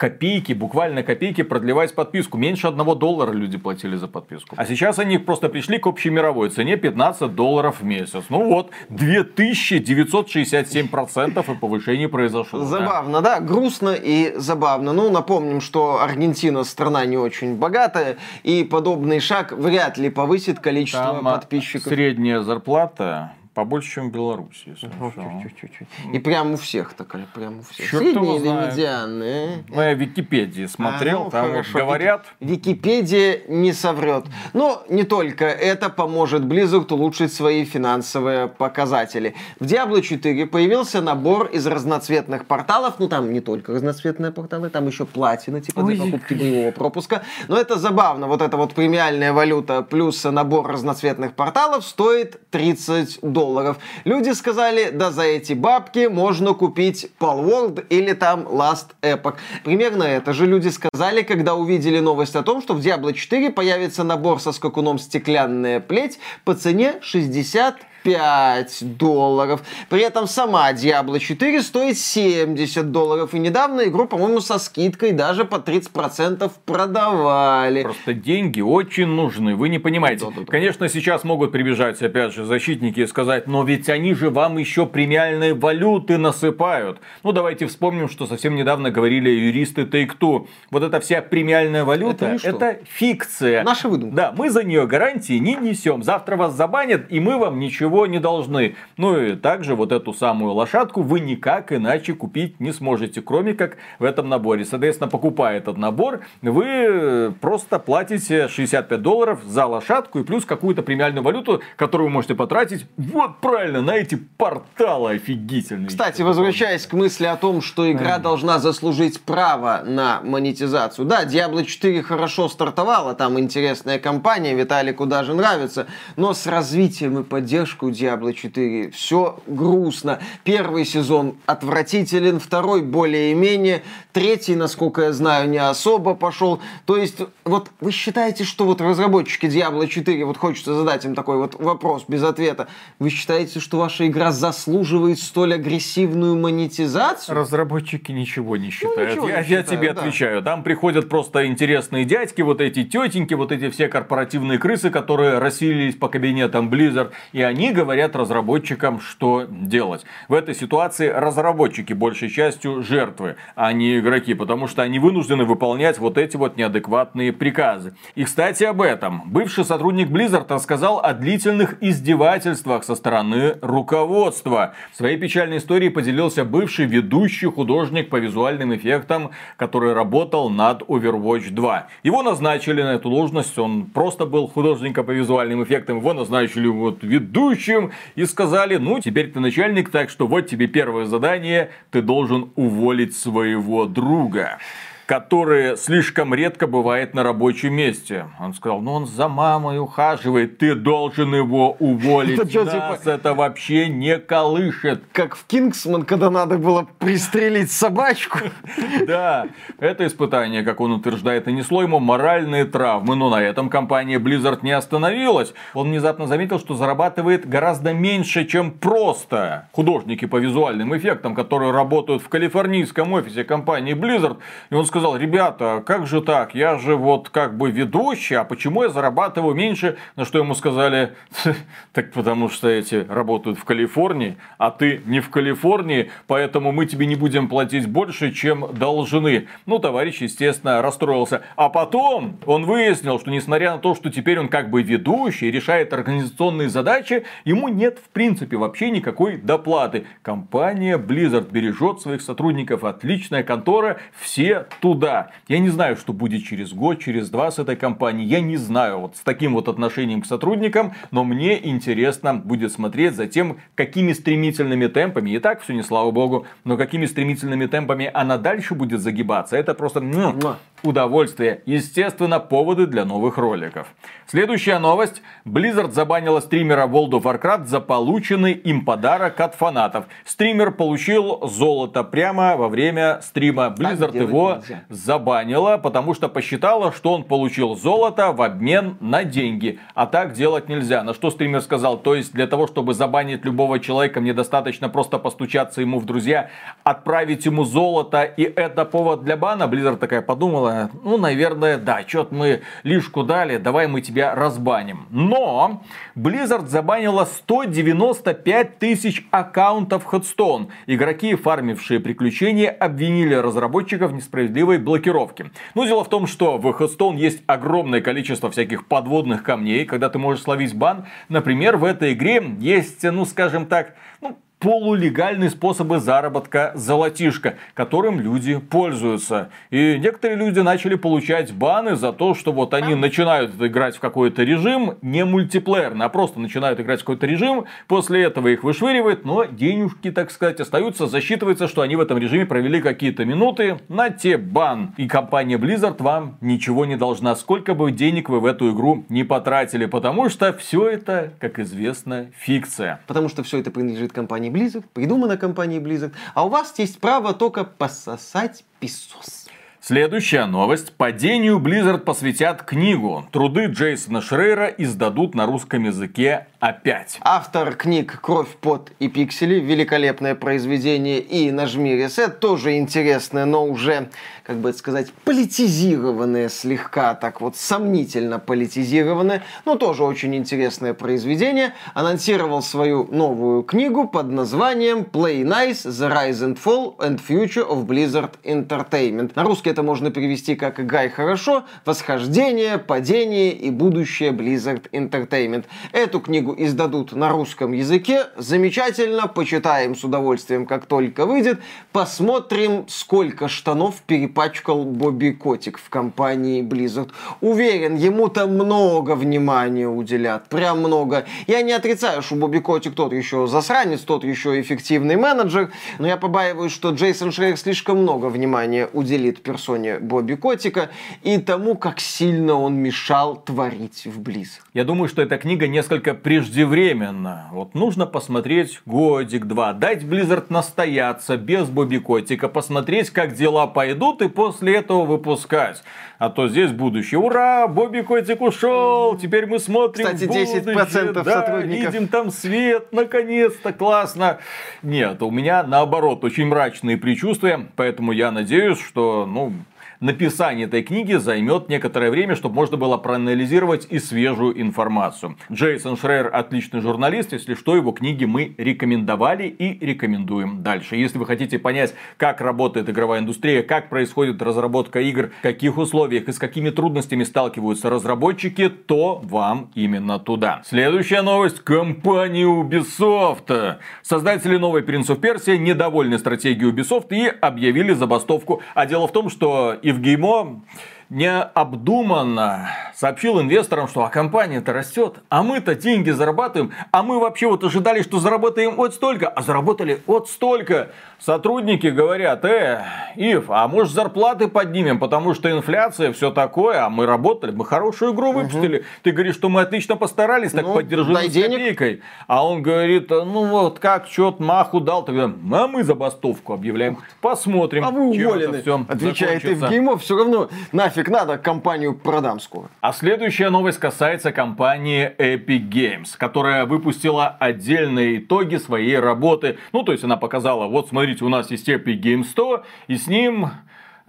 копейки, буквально копейки продлевать подписку. Меньше одного доллара люди платили за подписку. А сейчас они просто пришли к общей мировой цене 15 долларов в месяц. Ну вот, 2967% и повышение произошло. Забавно, да? да, грустно и забавно. Ну, напомним, что Аргентина страна не очень богатая, и подобный шаг вряд ли повысит количество Там подписчиков. Средняя зарплата побольше, чем в Беларуси, если чуть-чуть. И прям у всех такая, прям у всех. Черт Средние или медианные? Ну, я в Википедии смотрел, а, ну, там хорошо. говорят. Википедия не соврет. Но не только это поможет Blizzard улучшить свои финансовые показатели. В Diablo 4 появился набор из разноцветных порталов. Ну, там не только разноцветные порталы, там еще платина, типа для покупки боевого пропуска. Но это забавно. Вот эта вот премиальная валюта плюс набор разноцветных порталов стоит 30 долларов долларов. Люди сказали, да за эти бабки можно купить Palworld или там Last Epoch. Примерно это же люди сказали, когда увидели новость о том, что в Diablo 4 появится набор со скакуном «Стеклянная плеть» по цене 60 5 долларов. При этом сама Diablo 4 стоит 70 долларов. И недавно игру, по-моему, со скидкой даже по 30% продавали. Просто деньги очень нужны, вы не понимаете. Да, да, да. Конечно, сейчас могут прибежать, опять же, защитники и сказать, но ведь они же вам еще премиальные валюты насыпают. Ну, давайте вспомним, что совсем недавно говорили юристы Take-Two. Вот эта вся премиальная валюта, это, это фикция. Наша выдумка. Да, мы за нее гарантии не несем. Завтра вас забанят, и мы вам ничего ничего не должны. Ну и также вот эту самую лошадку вы никак иначе купить не сможете, кроме как в этом наборе. Соответственно, покупая этот набор, вы просто платите 65 долларов за лошадку и плюс какую-то премиальную валюту, которую вы можете потратить, вот правильно, на эти порталы офигительные. Кстати, возвращаясь к мысли о том, что игра должна заслужить право на монетизацию. Да, Diablo 4 хорошо стартовала, там интересная компания, Виталику даже нравится, но с развитием и поддержкой поддержку Diablo 4. Все грустно. Первый сезон отвратителен, второй более-менее, третий, насколько я знаю, не особо пошел. То есть, вот вы считаете, что вот разработчики Diablo 4, вот хочется задать им такой вот вопрос без ответа, вы считаете, что ваша игра заслуживает столь агрессивную монетизацию? Разработчики ничего не считают. Ну, ничего я, не я тебе да. отвечаю. Там приходят просто интересные дядьки, вот эти тетеньки, вот эти все корпоративные крысы, которые расселились по кабинетам Blizzard, и они говорят разработчикам, что делать. В этой ситуации разработчики большей частью жертвы, а не игроки, потому что они вынуждены выполнять вот эти вот неадекватные приказы. И, кстати, об этом. Бывший сотрудник Blizzard рассказал о длительных издевательствах со стороны руководства. В своей печальной истории поделился бывший ведущий художник по визуальным эффектам, который работал над Overwatch 2. Его назначили на эту должность, он просто был художником по визуальным эффектам, его назначили вот ведущий ведущим и сказали, ну, теперь ты начальник, так что вот тебе первое задание, ты должен уволить своего друга. Который слишком редко бывает на рабочем месте. Он сказал, ну он за мамой ухаживает, ты должен его уволить. Это, что, Нас типа... это вообще не колышет. Как в Кингсман, когда надо было пристрелить собачку. Да, это испытание, как он утверждает, нанесло ему моральные травмы, но на этом компания Blizzard не остановилась. Он внезапно заметил, что зарабатывает гораздо меньше, чем просто художники по визуальным эффектам, которые работают в калифорнийском офисе компании Blizzard. И он сказал, ребята, как же так? Я же вот как бы ведущий, а почему я зарабатываю меньше? На что ему сказали, так потому что эти работают в Калифорнии, а ты не в Калифорнии, поэтому мы тебе не будем платить больше, чем должны. Ну, товарищ, естественно, расстроился. А потом он выяснил, что несмотря на то, что теперь он как бы ведущий, решает организационные задачи, ему нет в принципе вообще никакой доплаты. Компания Blizzard бережет своих сотрудников, отличная контора, все туда. Я не знаю, что будет через год, через два с этой компанией. Я не знаю вот с таким вот отношением к сотрудникам, но мне интересно будет смотреть за тем, какими стремительными темпами, и так все не слава богу, но какими стремительными темпами она дальше будет загибаться. Это просто ну, удовольствие. Естественно, поводы для новых роликов. Следующая новость. Blizzard забанила стримера World of Warcraft за полученный им подарок от фанатов. Стример получил золото прямо во время стрима. Blizzard его нельзя. забанила, потому что посчитала, что он получил золото в обмен на деньги. А так делать нельзя. На что стример сказал, то есть для того, чтобы забанить любого человека, мне достаточно просто постучаться ему в друзья, отправить ему золото, и это повод для бана. Blizzard такая подумала, ну, наверное, да, что-то мы лишку дали, давай мы тебя разбаним. Но Blizzard забанила 195 тысяч аккаунтов Headstone. Игроки, фармившие приключения, обвинили разработчиков в несправедливой блокировке. Но дело в том, что в Headstone есть огромное количество всяких подводных камней, когда ты можешь словить бан. Например, в этой игре есть, ну скажем так, ну, полулегальные способы заработка золотишка, которым люди пользуются. И некоторые люди начали получать баны за то, что вот они начинают играть в какой-то режим, не мультиплеерно, а просто начинают играть в какой-то режим, после этого их вышвыривает, но денежки, так сказать, остаются, засчитывается, что они в этом режиме провели какие-то минуты, на те бан. И компания Blizzard вам ничего не должна, сколько бы денег вы в эту игру не потратили, потому что все это, как известно, фикция. Потому что все это принадлежит компании компании Blizzard, придумано компанией Blizzard, а у вас есть право только пососать песос. Следующая новость. Падению Blizzard посвятят книгу. Труды Джейсона Шрейера издадут на русском языке опять. Автор книг «Кровь, пот и пиксели», великолепное произведение, и «Нажми ресет» тоже интересное, но уже, как бы сказать, политизированное слегка, так вот сомнительно политизированное, но тоже очень интересное произведение. Анонсировал свою новую книгу под названием «Play Nice, The Rise and Fall and Future of Blizzard Entertainment». На русский это можно перевести как «Играй хорошо», «Восхождение», «Падение» и «Будущее Blizzard Entertainment». Эту книгу издадут на русском языке. Замечательно, почитаем с удовольствием, как только выйдет. Посмотрим, сколько штанов перепачкал Бобби Котик в компании Blizzard. Уверен, ему там много внимания уделят. Прям много. Я не отрицаю, что Бобби Котик тот еще засранец, тот еще эффективный менеджер, но я побаиваюсь, что Джейсон Шрейер слишком много внимания уделит персоне Бобби Котика и тому, как сильно он мешал творить в Blizzard. Я думаю, что эта книга несколько преждевременно. Вот нужно посмотреть годик-два, дать Blizzard настояться без Бобби Котика, посмотреть, как дела пойдут, и после этого выпускать. А то здесь будущее. Ура, Бобби Котик ушел, теперь мы смотрим Кстати, 10% да, сотрудников. видим там свет, наконец-то, классно. Нет, у меня наоборот очень мрачные предчувствия, поэтому я надеюсь, что, ну, написание этой книги займет некоторое время, чтобы можно было проанализировать и свежую информацию. Джейсон Шрейер отличный журналист, если что, его книги мы рекомендовали и рекомендуем дальше. Если вы хотите понять, как работает игровая индустрия, как происходит разработка игр, в каких условиях и с какими трудностями сталкиваются разработчики, то вам именно туда. Следующая новость. Компания Ubisoft. Создатели новой of Persia недовольны стратегией Ubisoft и объявили забастовку. А дело в том, что Евгеймо необдуманно сообщил инвесторам, что а компания-то растет, а мы-то деньги зарабатываем, а мы вообще вот ожидали, что заработаем вот столько, а заработали вот столько. Сотрудники говорят, э, Ив, а может зарплаты поднимем, потому что инфляция, все такое, а мы работали, мы хорошую игру выпустили. Угу. Ты говоришь, что мы отлично постарались, так ну, поддержи нас копейкой. А он говорит, ну вот как, что-то маху дал, тогда, а мы забастовку объявляем, посмотрим. А вы уволены, отвечает Евгеймов, все равно нафиг надо компанию продам скоро. А следующая новость касается компании Epic Games, которая выпустила отдельные итоги своей работы. Ну, то есть она показала, вот смотрите, у нас есть Epic Game 100, и с ним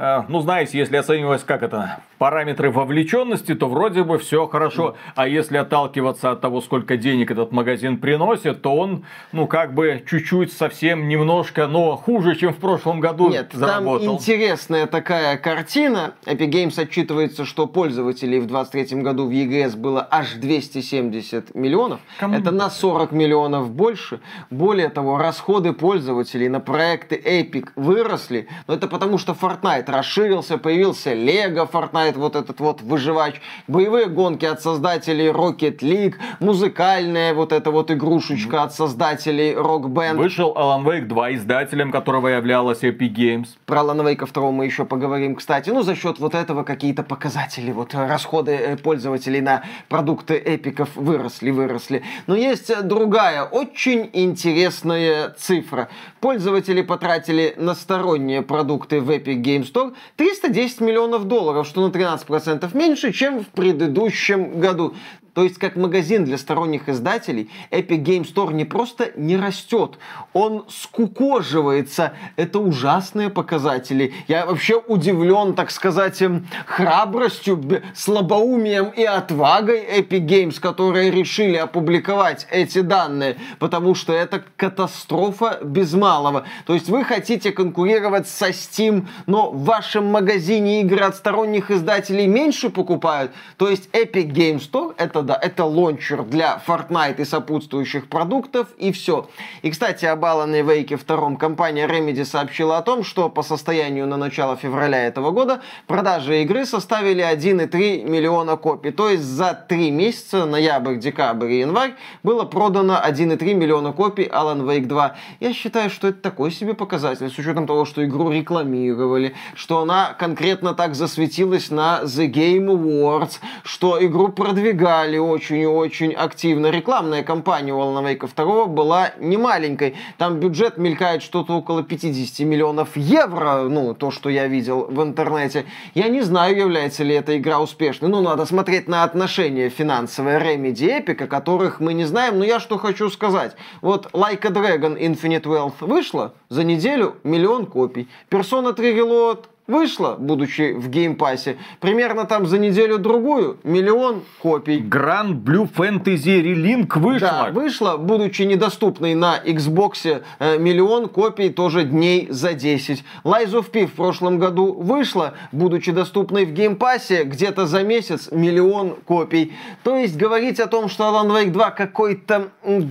Э, ну, знаете, если оценивать, как это, параметры вовлеченности, то вроде бы все хорошо. А если отталкиваться от того, сколько денег этот магазин приносит, то он, ну, как бы чуть-чуть совсем немножко, но хуже, чем в прошлом году Нет, заработал. там интересная такая картина. Epic Games отчитывается, что пользователей в 2023 году в EGS было аж 270 миллионов. Кому Это на 40 миллионов больше. Более того, расходы пользователей на проекты Epic выросли. Но это потому, что Fortnite расширился, появился Лего Fortnite, вот этот вот выживач, боевые гонки от создателей Rocket League, музыкальная вот эта вот игрушечка от создателей Rock Band. Вышел Alan Wake 2, издателем которого являлась Epic Games. Про Alan Wake 2 мы еще поговорим, кстати. Ну, за счет вот этого какие-то показатели, вот расходы э, пользователей на продукты эпиков выросли, выросли. Но есть другая, очень интересная цифра. Пользователи потратили на сторонние продукты в Epic Games Store 310 миллионов долларов, что на 13% меньше, чем в предыдущем году. То есть, как магазин для сторонних издателей, Epic Game Store не просто не растет, он скукоживается. Это ужасные показатели. Я вообще удивлен, так сказать, эм, храбростью, слабоумием и отвагой Epic Games, которые решили опубликовать эти данные, потому что это катастрофа без малого. То есть, вы хотите конкурировать со Steam, но в вашем магазине игры от сторонних издателей меньше покупают. То есть, Epic Game Store это да, это лончер для Fortnite и сопутствующих продуктов, и все. И, кстати, об Alan Wake 2 компания Remedy сообщила о том, что по состоянию на начало февраля этого года продажи игры составили 1,3 миллиона копий. То есть за три месяца, ноябрь, декабрь и январь, было продано 1,3 миллиона копий Alan Wake 2. Я считаю, что это такой себе показатель, с учетом того, что игру рекламировали, что она конкретно так засветилась на The Game Awards, что игру продвигали, продвигали очень и очень активно. Рекламная кампания у Wake 2 была не маленькой. Там бюджет мелькает что-то около 50 миллионов евро, ну, то, что я видел в интернете. Я не знаю, является ли эта игра успешной. Ну, надо смотреть на отношения финансовые Remedy Epic, о которых мы не знаем. Но я что хочу сказать. Вот Like a Dragon Infinite Wealth вышла за неделю миллион копий. Persona 3 Reload вышла, будучи в Game Pass е, примерно там за неделю-другую миллион копий. Granblue Fantasy Relink вышла. Да, вышла, будучи недоступной на Xbox, э, миллион копий тоже дней за 10. Lies of P в прошлом году вышла, будучи доступной в Game Pass е, где-то за месяц миллион копий. То есть говорить о том, что Alan Wake 2 какой-то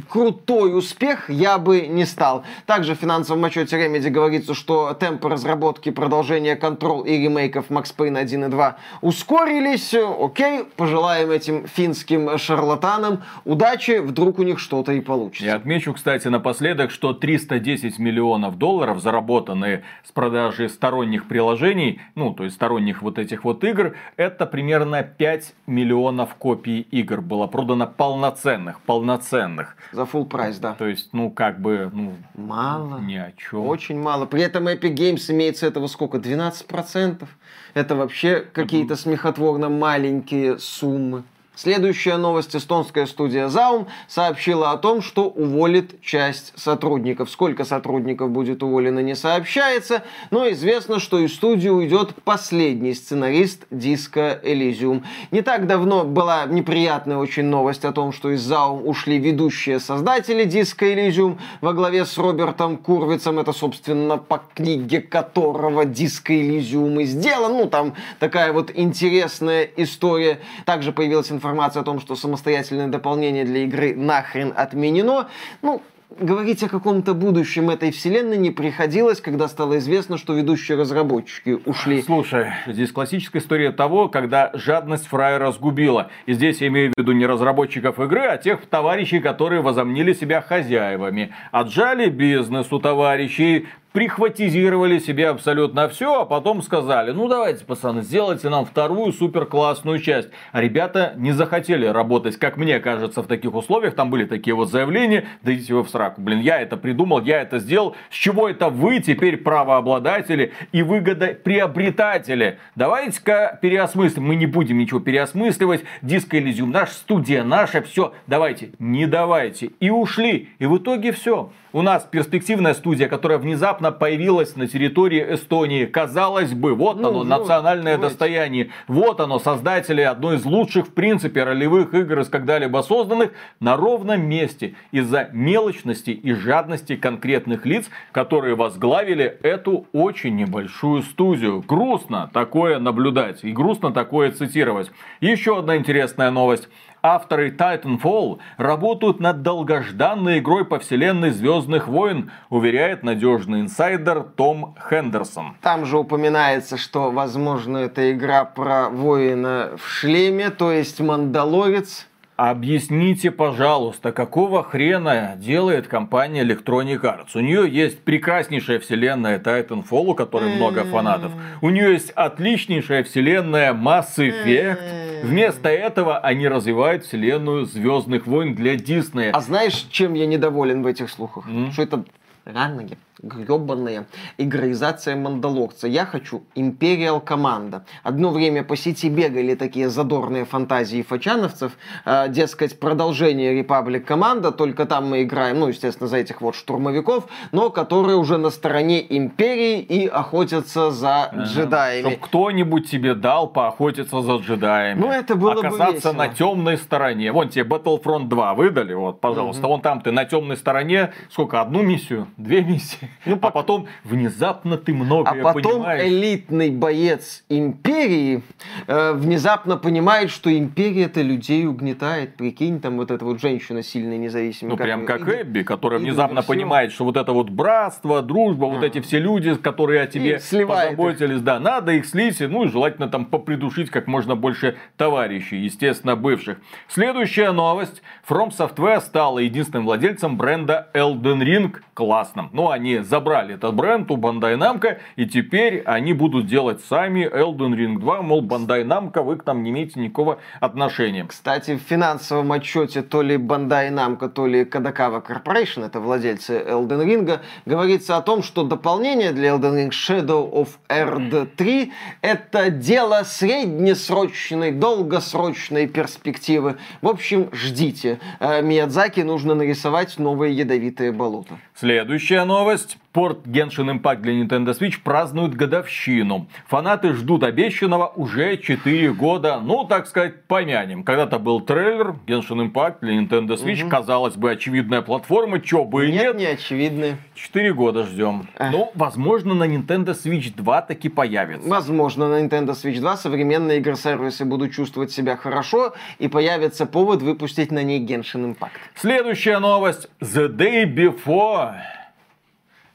крутой успех, я бы не стал. Также в финансовом отчете Remedy говорится, что темпы разработки продолжения Control и ремейков Max Payne 1 и 2 ускорились. Окей, пожелаем этим финским шарлатанам удачи, вдруг у них что-то и получится. Я отмечу, кстати, напоследок, что 310 миллионов долларов, заработанные с продажи сторонних приложений, ну, то есть сторонних вот этих вот игр, это примерно 5 миллионов копий игр было продано полноценных, полноценных. За full прайс, да. То есть, ну, как бы, ну... Мало. Ни о чем. Очень мало. При этом Epic Games имеется этого сколько? 12 15%. Это вообще какие-то смехотворно маленькие суммы. Следующая новость. Эстонская студия Zaum сообщила о том, что уволит часть сотрудников. Сколько сотрудников будет уволено, не сообщается, но известно, что из студии уйдет последний сценарист диска Elysium. Не так давно была неприятная очень новость о том, что из Zaum ушли ведущие создатели диска Elysium во главе с Робертом Курвицем. Это, собственно, по книге которого диск Elysium и сделан. Ну, там такая вот интересная история. Также появилась информация информация о том, что самостоятельное дополнение для игры нахрен отменено. Ну, говорить о каком-то будущем этой вселенной не приходилось, когда стало известно, что ведущие разработчики ушли. Слушай, здесь классическая история того, когда жадность фрая разгубила. И здесь я имею в виду не разработчиков игры, а тех товарищей, которые возомнили себя хозяевами. Отжали бизнес у товарищей, прихватизировали себе абсолютно все, а потом сказали, ну давайте, пацаны, сделайте нам вторую супер классную часть. А ребята не захотели работать, как мне кажется, в таких условиях. Там были такие вот заявления, да идите вы в сраку. Блин, я это придумал, я это сделал. С чего это вы теперь правообладатели и выгодоприобретатели? Давайте-ка переосмыслим. Мы не будем ничего переосмысливать. Диско Elysium, наша студия, наша, все. Давайте, не давайте. И ушли. И в итоге все. У нас перспективная студия, которая внезапно появилась на территории Эстонии. Казалось бы, вот ну, оно, вот, национальное давайте. достояние. Вот оно, создатели одной из лучших, в принципе, ролевых игр из когда-либо созданных на ровном месте. Из-за мелочности и жадности конкретных лиц, которые возглавили эту очень небольшую студию. Грустно такое наблюдать и грустно такое цитировать. Еще одна интересная новость. Авторы Titanfall работают над долгожданной игрой по вселенной Звездных войн, уверяет надежный инсайдер Том Хендерсон. Там же упоминается, что, возможно, это игра про воина в шлеме, то есть Мандалорец. Объясните, пожалуйста, какого хрена делает компания Electronic Arts? У нее есть прекраснейшая вселенная Titanfall, у которой много фанатов. У нее есть отличнейшая вселенная Mass Effect. Вместо этого они развивают вселенную Звездных войн для Диснея. А знаешь, чем я недоволен в этих слухах? Mm. Что это ранние гребаная игроизация Мандалорца. Я хочу Империал Команда. Одно время по сети бегали такие задорные фантазии фачановцев, э, дескать, продолжение Репаблик Команда, только там мы играем, ну, естественно, за этих вот штурмовиков, но которые уже на стороне Империи и охотятся за ага. джедаями. Чтоб кто-нибудь тебе дал поохотиться за джедаями. Ну, это было Оказаться бы на темной стороне. Вон тебе Battlefront 2 выдали, вот, пожалуйста. Угу. Вон там ты на темной стороне, сколько, одну миссию? Две миссии? Ну, а потом внезапно ты многое А потом понимаешь. элитный боец империи э, внезапно понимает, что империя это людей угнетает. Прикинь, там вот эта вот женщина сильная, независимая. Ну, как прям как и, Эбби, которая и, внезапно и понимает, что вот это вот братство, дружба, а. вот эти все люди, которые о тебе позаботились, их. да, надо их слить, ну и желательно там попридушить как можно больше товарищей, естественно, бывших. Следующая новость. From Software стала единственным владельцем бренда Elden Ring. Классно. Ну, они забрали этот бренд у Bandai Namco, и теперь они будут делать сами Elden Ring 2, мол, Bandai Namco, вы к нам не имеете никакого отношения. Кстати, в финансовом отчете то ли Bandai Namco, то ли Kadakawa Corporation, это владельцы Elden Ring, говорится о том, что дополнение для Elden Ring Shadow of Earth 3 это дело среднесрочной, долгосрочной перспективы. В общем, ждите. Э, Миядзаки нужно нарисовать новые ядовитые болота. Следующая новость. Порт Genshin Impact для Nintendo Switch празднует годовщину. Фанаты ждут обещанного уже 4 года. Ну, так сказать, помянем. Когда-то был трейлер Genshin Impact для Nintendo Switch. Угу. Казалось бы, очевидная платформа, чё бы и нет. Нет, не очевидный. 4 года ждем. Ну, возможно, на Nintendo Switch 2 таки появится. Возможно, на Nintendo Switch 2 современные игры-сервисы будут чувствовать себя хорошо и появится повод выпустить на ней Genshin Impact. Следующая новость. The Day Before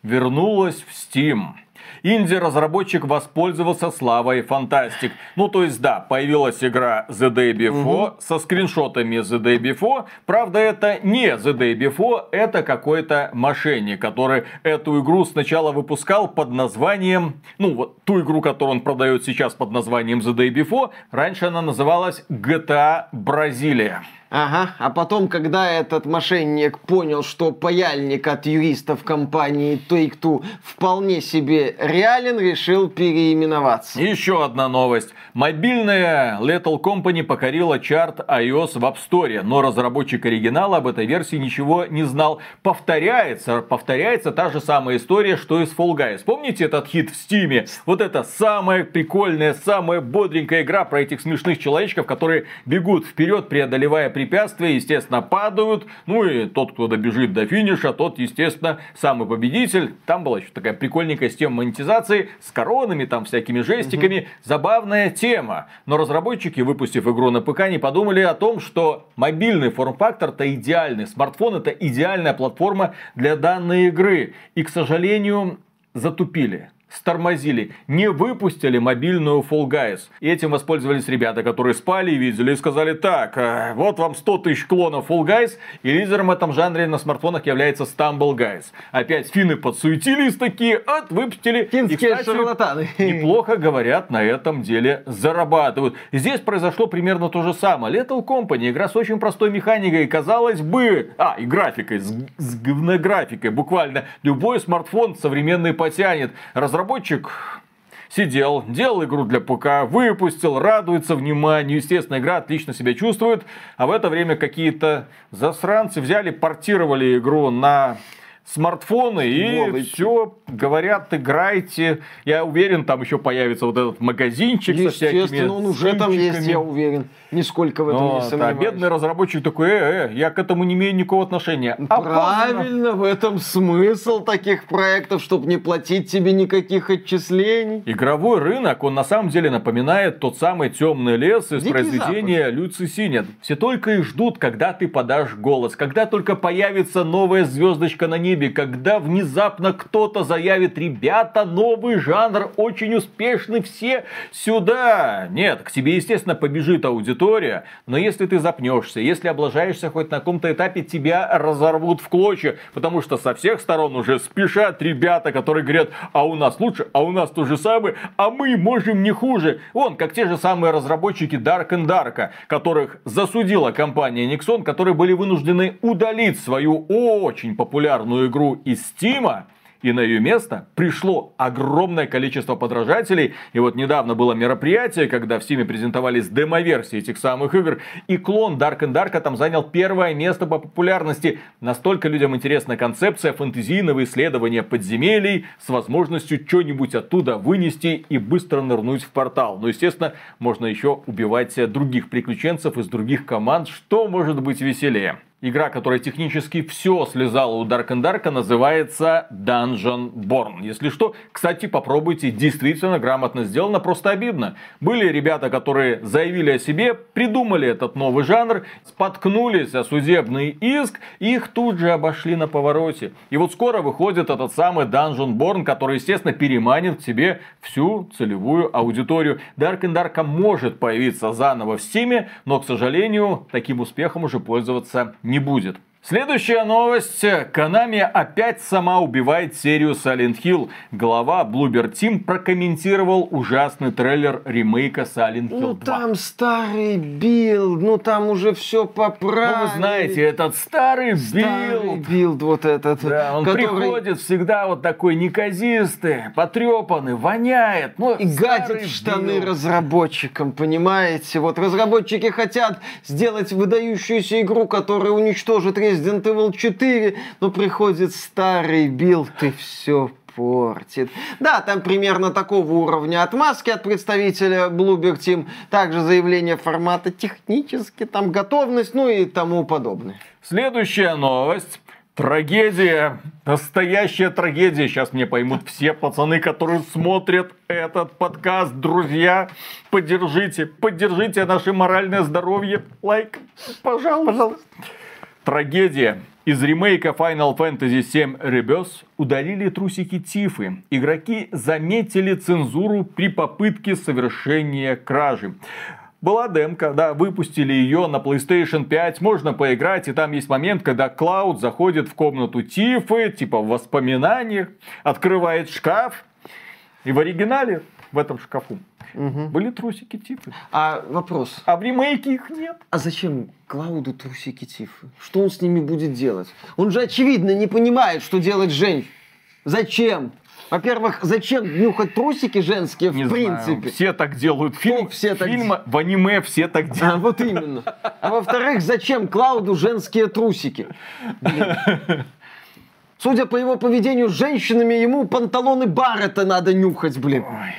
вернулась в Steam. Инди-разработчик воспользовался славой фантастик. Ну, то есть, да, появилась игра The Day Before угу. со скриншотами The Day Before. Правда, это не The Day Before, это какой-то мошенник, который эту игру сначала выпускал под названием, ну, вот ту игру, которую он продает сейчас под названием The Day Before, раньше она называлась GTA Бразилия. Ага, а потом, когда этот мошенник понял, что паяльник от юристов компании Take-Two вполне себе реален, решил переименоваться. Еще одна новость. Мобильная Lethal Company покорила чарт iOS в App Store, но разработчик оригинала об этой версии ничего не знал. Повторяется, повторяется та же самая история, что и с Fall Guys. Помните этот хит в Steam? Вот это самая прикольная, самая бодренькая игра про этих смешных человечков, которые бегут вперед, преодолевая препятствия препятствия, естественно, падают. Ну и тот, кто добежит до финиша, тот, естественно, самый победитель. Там была еще такая прикольненькая система монетизации с коронами, там всякими жестиками. Угу. Забавная тема. Но разработчики, выпустив игру на ПК, не подумали о том, что мобильный форм-фактор-то идеальный. Смартфон это идеальная платформа для данной игры. И, к сожалению, затупили стормозили, не выпустили мобильную Fall Guys. И этим воспользовались ребята, которые спали и видели и сказали, так, э, вот вам 100 тысяч клонов Fall Guys, и лидером в этом жанре на смартфонах является Stumble Guys. Опять финны подсуетились такие, от, выпустили. Финские и, кстати, шарлатаны. Неплохо говорят, на этом деле зарабатывают. Здесь произошло примерно то же самое. Lethal Company, игра с очень простой механикой, казалось бы, а, и графикой, с, с говнографикой, буквально. Любой смартфон современный потянет. Разработчики разработчик сидел, делал игру для ПК, выпустил, радуется вниманию, естественно, игра отлично себя чувствует, а в это время какие-то засранцы взяли, портировали игру на смартфоны и Волочь. все говорят, играйте. Я уверен, там еще появится вот этот магазинчик со всякими Естественно, он уже там есть, я уверен. Нисколько в этом Но, не сомневаюсь. Да, бедный разработчик такой, э, э, я к этому не имею никакого отношения. А Правильно, в этом смысл таких проектов, чтобы не платить тебе никаких отчислений. Игровой рынок, он на самом деле напоминает тот самый темный лес из Дикий произведения Люци Синет. Все только и ждут, когда ты подашь голос, когда только появится новая звездочка на небе, когда внезапно кто-то заявит, ребята, новый жанр, очень успешный, все сюда. Нет, к тебе, естественно, побежит аудитория но если ты запнешься, если облажаешься хоть на каком-то этапе, тебя разорвут в клочья, потому что со всех сторон уже спешат ребята, которые говорят, а у нас лучше, а у нас то же самое, а мы можем не хуже. Вон, как те же самые разработчики Dark and Dark, которых засудила компания Nixon, которые были вынуждены удалить свою очень популярную игру из Steam, и на ее место пришло огромное количество подражателей. И вот недавно было мероприятие, когда в Steam презентовались демо-версии этих самых игр, и клон Dark and Dark там занял первое место по популярности. Настолько людям интересна концепция фэнтезийного исследования подземелий с возможностью что-нибудь оттуда вынести и быстро нырнуть в портал. Но, естественно, можно еще убивать других приключенцев из других команд, что может быть веселее. Игра, которая технически все слезала у Dark and Dark, называется Dungeon Born. Если что, кстати, попробуйте, действительно грамотно сделано, просто обидно. Были ребята, которые заявили о себе, придумали этот новый жанр, споткнулись о судебный иск, их тут же обошли на повороте. И вот скоро выходит этот самый Dungeon Born, который, естественно, переманит к себе всю целевую аудиторию. Dark and Dark может появиться заново в Steam, но, к сожалению, таким успехом уже пользоваться не не будет. Следующая новость. Konami опять сама убивает серию Silent Hill. Глава Bloober Team прокомментировал ужасный трейлер ремейка Silent Hill 2. Ну там старый билд, ну там уже все поправили. Ну вы знаете, этот старый. Старый билд вот этот. Да, он который... приходит всегда вот такой неказистый, потрепанный, воняет. Ну, И гадит в штаны билд. разработчикам, понимаете? Вот разработчики хотят сделать выдающуюся игру, которая уничтожит Resident Evil 4, но приходит старый билд и все портит. Да, там примерно такого уровня отмазки от представителя Bloober Team. Также заявление формата технически, там готовность, ну и тому подобное. Следующая новость. Трагедия, настоящая трагедия. Сейчас меня поймут все пацаны, которые смотрят этот подкаст. Друзья, поддержите, поддержите наше моральное здоровье. Лайк, пожалуйста. Трагедия. Из ремейка Final Fantasy VII Rebirth удалили трусики Тифы. Игроки заметили цензуру при попытке совершения кражи. Была демка, да, выпустили ее на PlayStation 5, можно поиграть, и там есть момент, когда Клауд заходит в комнату Тифы, типа в воспоминаниях, открывает шкаф, и в оригинале в этом шкафу Угу. Были трусики Тифы. А вопрос. А в ремейке их нет. А зачем Клауду трусики Тифы? Что он с ними будет делать? Он же очевидно не понимает, что делать Жень. Зачем? Во-первых, зачем нюхать трусики женские в не принципе? Знаю. Все так делают. Фильм, все так фильм в аниме все так делают. А, вот именно. А во-вторых, зачем Клауду женские трусики? Блин. Судя по его поведению с женщинами, ему панталоны Баррета надо нюхать, блин. Ой,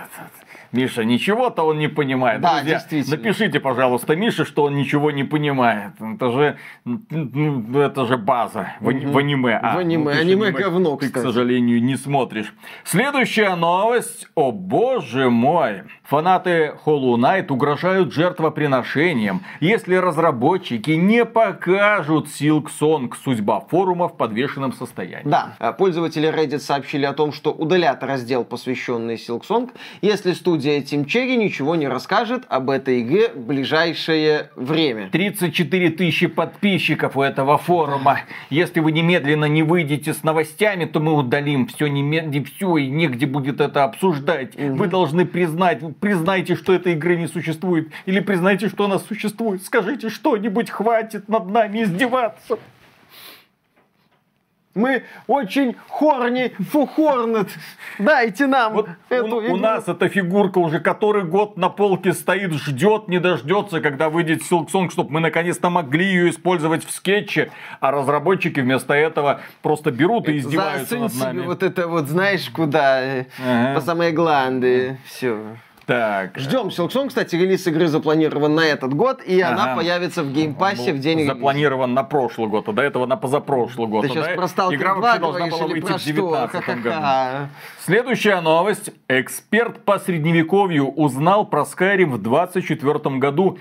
that's, that's Миша, ничего-то он не понимает. Да, Друзья, действительно. напишите, пожалуйста, Мише, что он ничего не понимает. Это же, ну, это же база в, в аниме. А, В аниме. ну, ты же Аниме говно, Ты, к кстати. сожалению, не смотришь. Следующая новость. О боже мой. Фанаты Hollow Knight угрожают жертвоприношением, если разработчики не покажут Silk Song. Судьба форума в подвешенном состоянии. Да, пользователи Reddit сообщили о том, что удалят раздел, посвященный Silksong, если студия Team Cherry ничего не расскажет об этой игре в ближайшее время. 34 тысячи подписчиков у этого форума. Если вы немедленно не выйдете с новостями, то мы удалим все немедленно, все, и негде будет это обсуждать. Вы должны признать, признайте, что этой игры не существует, или признайте, что она существует. Скажите что-нибудь, хватит над нами издеваться. Мы очень horny for Hornet. Дайте нам Вот эту у, игру. у нас эта фигурка уже который год на полке стоит, ждет, не дождется, когда выйдет Silksong, чтобы мы наконец-то могли ее использовать в скетче, а разработчики вместо этого просто берут и издеваются Засунь над себе нами. вот это вот, знаешь, куда? э, Ага. По самые гланды. Все. Так. Ждем Silksong, кстати, релиз игры запланирован на этот год, и она Ага. появится в Game Pass е в день релиза. Запланирован на прошлый год, а до этого на позапрошлый год. Ты а сейчас да? про Stalker Игра 2 вообще должна была выйти в что? 2019 году. Следующая новость. Эксперт по средневековью узнал про Skyrim в 24 году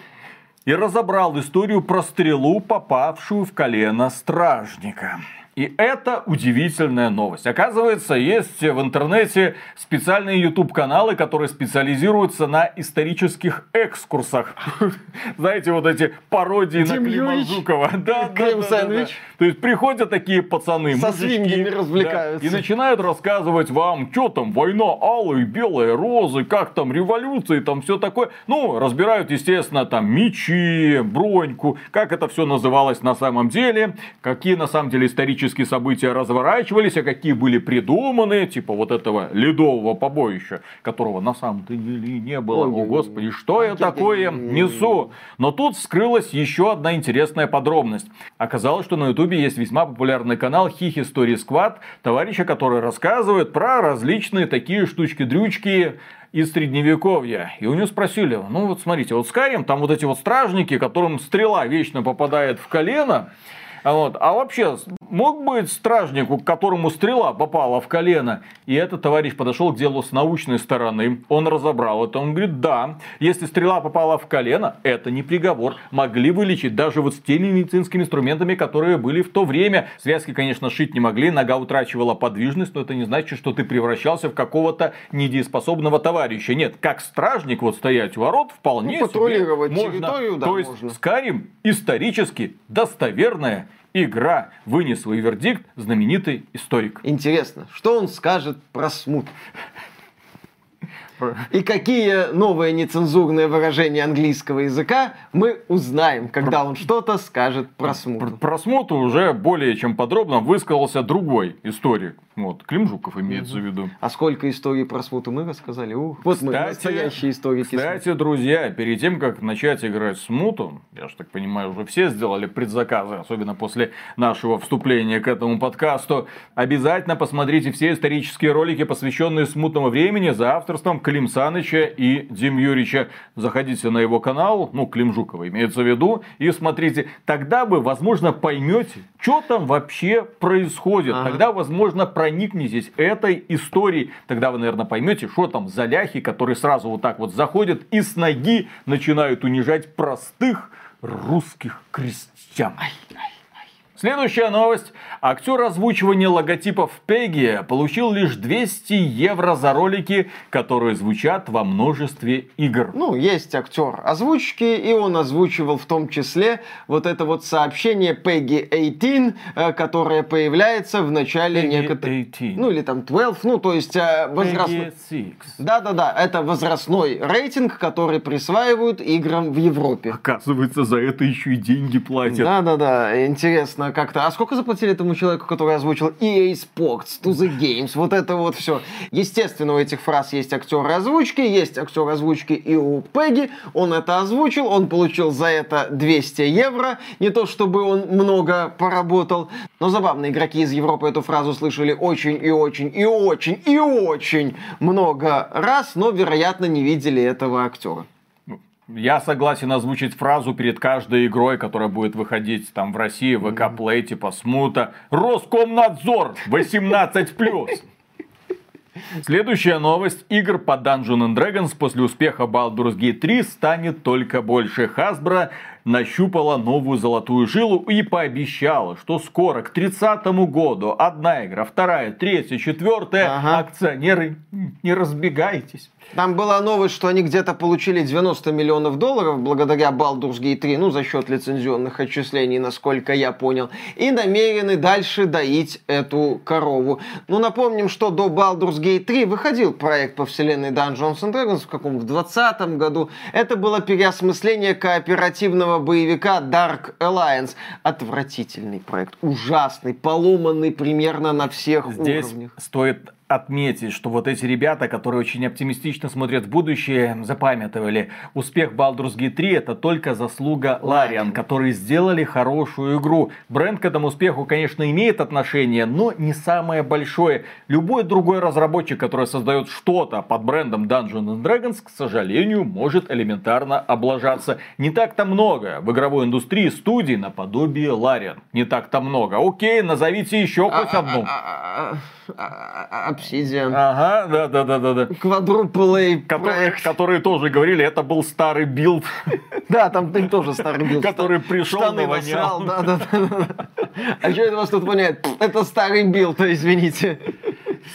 и разобрал историю про стрелу, попавшую в колено стражника. И это удивительная новость. Оказывается, есть в интернете специальные YouTube-каналы, которые специализируются на исторических экскурсах. Знаете, вот эти пародии на Клима Жукова. Да, Крем сэндвич. То есть приходят такие пацаны, Со да, развлекаются. и начинают рассказывать вам, что там, война алые, белые розы, как там революции, там все такое. Ну, разбирают, естественно, там мечи, броньку, как это все называлось на самом деле, какие на самом деле исторические события разворачивались, а какие были придуманы, типа вот этого ледового побоища, которого на самом-то деле не было. О, господи, что я такое несу? Но тут вскрылась еще одна интересная подробность. Оказалось, что на Ютубе есть весьма популярный канал Хихи Story Squad, товарища, который рассказывает про различные такие штучки-дрючки из средневековья. И у него спросили, ну вот смотрите, вот Skyrim, там вот эти вот стражники, которым стрела вечно попадает в колено, вот. А вообще, мог быть стражник, у которому стрела попала в колено? И этот товарищ подошел к делу с научной стороны. Он разобрал это. Он говорит, да, если стрела попала в колено, это не приговор. Могли вылечить даже вот с теми медицинскими инструментами, которые были в то время. Связки, конечно, шить не могли, нога утрачивала подвижность, но это не значит, что ты превращался в какого-то недееспособного товарища. Нет, как стражник вот стоять у ворот вполне Ну, патрулировать себе можно. территорию, да, То есть можно. Скарим исторически достоверная игра. Вынес свой вердикт знаменитый историк. Интересно, что он скажет про смут? И какие новые нецензурные выражения английского языка мы узнаем, когда он что-то скажет про Про, смут. про смуту уже более чем подробно высказался другой историк. Вот, Клим Жуков имеется в виду. А сколько историй про смуту мы рассказали? Ух, вот мы, настоящие историки. Кстати, друзья, перед тем, как начать играть в смуту, я же так понимаю, уже все сделали предзаказы, особенно после нашего вступления к этому подкасту, обязательно посмотрите все исторические ролики, посвященные смутному времени, за авторством Клим Саныча и Дим Юрича. Заходите на его канал, ну, Клим Жукова имеется в виду, и смотрите. Тогда вы, возможно, поймете, что там вообще происходит. Ага. Тогда, возможно, проникнетесь этой историей. Тогда вы, наверное, поймете, что там за ляхи, которые сразу вот так вот заходят и с ноги начинают унижать простых русских крестьян. Следующая новость. Актер озвучивания логотипов Пегги получил лишь 200 евро за ролики, которые звучат во множестве игр. Ну, есть актер озвучки, и он озвучивал в том числе вот это вот сообщение Peggy 18, э, которое появляется в начале некоторых... 18. Ну, или там 12, ну, то есть э, возрастной... Peggy 6. Да-да-да, это возрастной рейтинг, который присваивают играм в Европе. Оказывается, за это еще и деньги платят. Да-да-да, интересно, как-то... А сколько заплатили этому человеку, который озвучил EA Sports, To The Games, вот это вот все. Естественно, у этих фраз есть актеры озвучки, есть актер озвучки и у Пегги, он это озвучил, он получил за это 200 евро, не то чтобы он много поработал, но забавно, игроки из Европы эту фразу слышали очень и очень и очень и очень много раз, но, вероятно, не видели этого актера. Я согласен озвучить фразу перед каждой игрой, которая будет выходить там в России, в ВК Play, типа смута. Роскомнадзор 18+. Следующая новость. Игр по Dungeons Dragons после успеха Baldur's Gate 3 станет только больше. Hasbro нащупала новую золотую жилу и пообещала, что скоро, к 30 году, одна игра, вторая, третья, четвертая, ага. акционеры, не разбегайтесь. Там была новость, что они где-то получили 90 миллионов долларов благодаря Baldur's Gate 3, ну, за счет лицензионных отчислений, насколько я понял, и намерены дальше доить эту корову. Ну, напомним, что до Baldur's Gate 3 выходил проект по вселенной Dungeons and Dragons в каком? В 2020 году. Это было переосмысление кооперативного боевика Dark Alliance. Отвратительный проект, ужасный, поломанный примерно на всех Здесь уровнях. стоит отметить, что вот эти ребята, которые очень оптимистично смотрят в будущее, запамятовали, успех Baldur's Gate 3 это только заслуга Лариан, которые сделали хорошую игру. Бренд к этому успеху, конечно, имеет отношение, но не самое большое. Любой другой разработчик, который создает что-то под брендом Dungeons Dragons, к сожалению, может элементарно облажаться. Не так-то много в игровой индустрии студий наподобие Larian. Не так-то много. Окей, назовите еще хоть а, одну. А, а, Obsidian. Ага, да, да, да, да, да. Quadruple которые, которые тоже говорили, это был старый билд. Да, там тоже старый билд. Который пришел, Штаны навонял. Да, да, да. А что это вас тут воняет? Это старый билд, извините.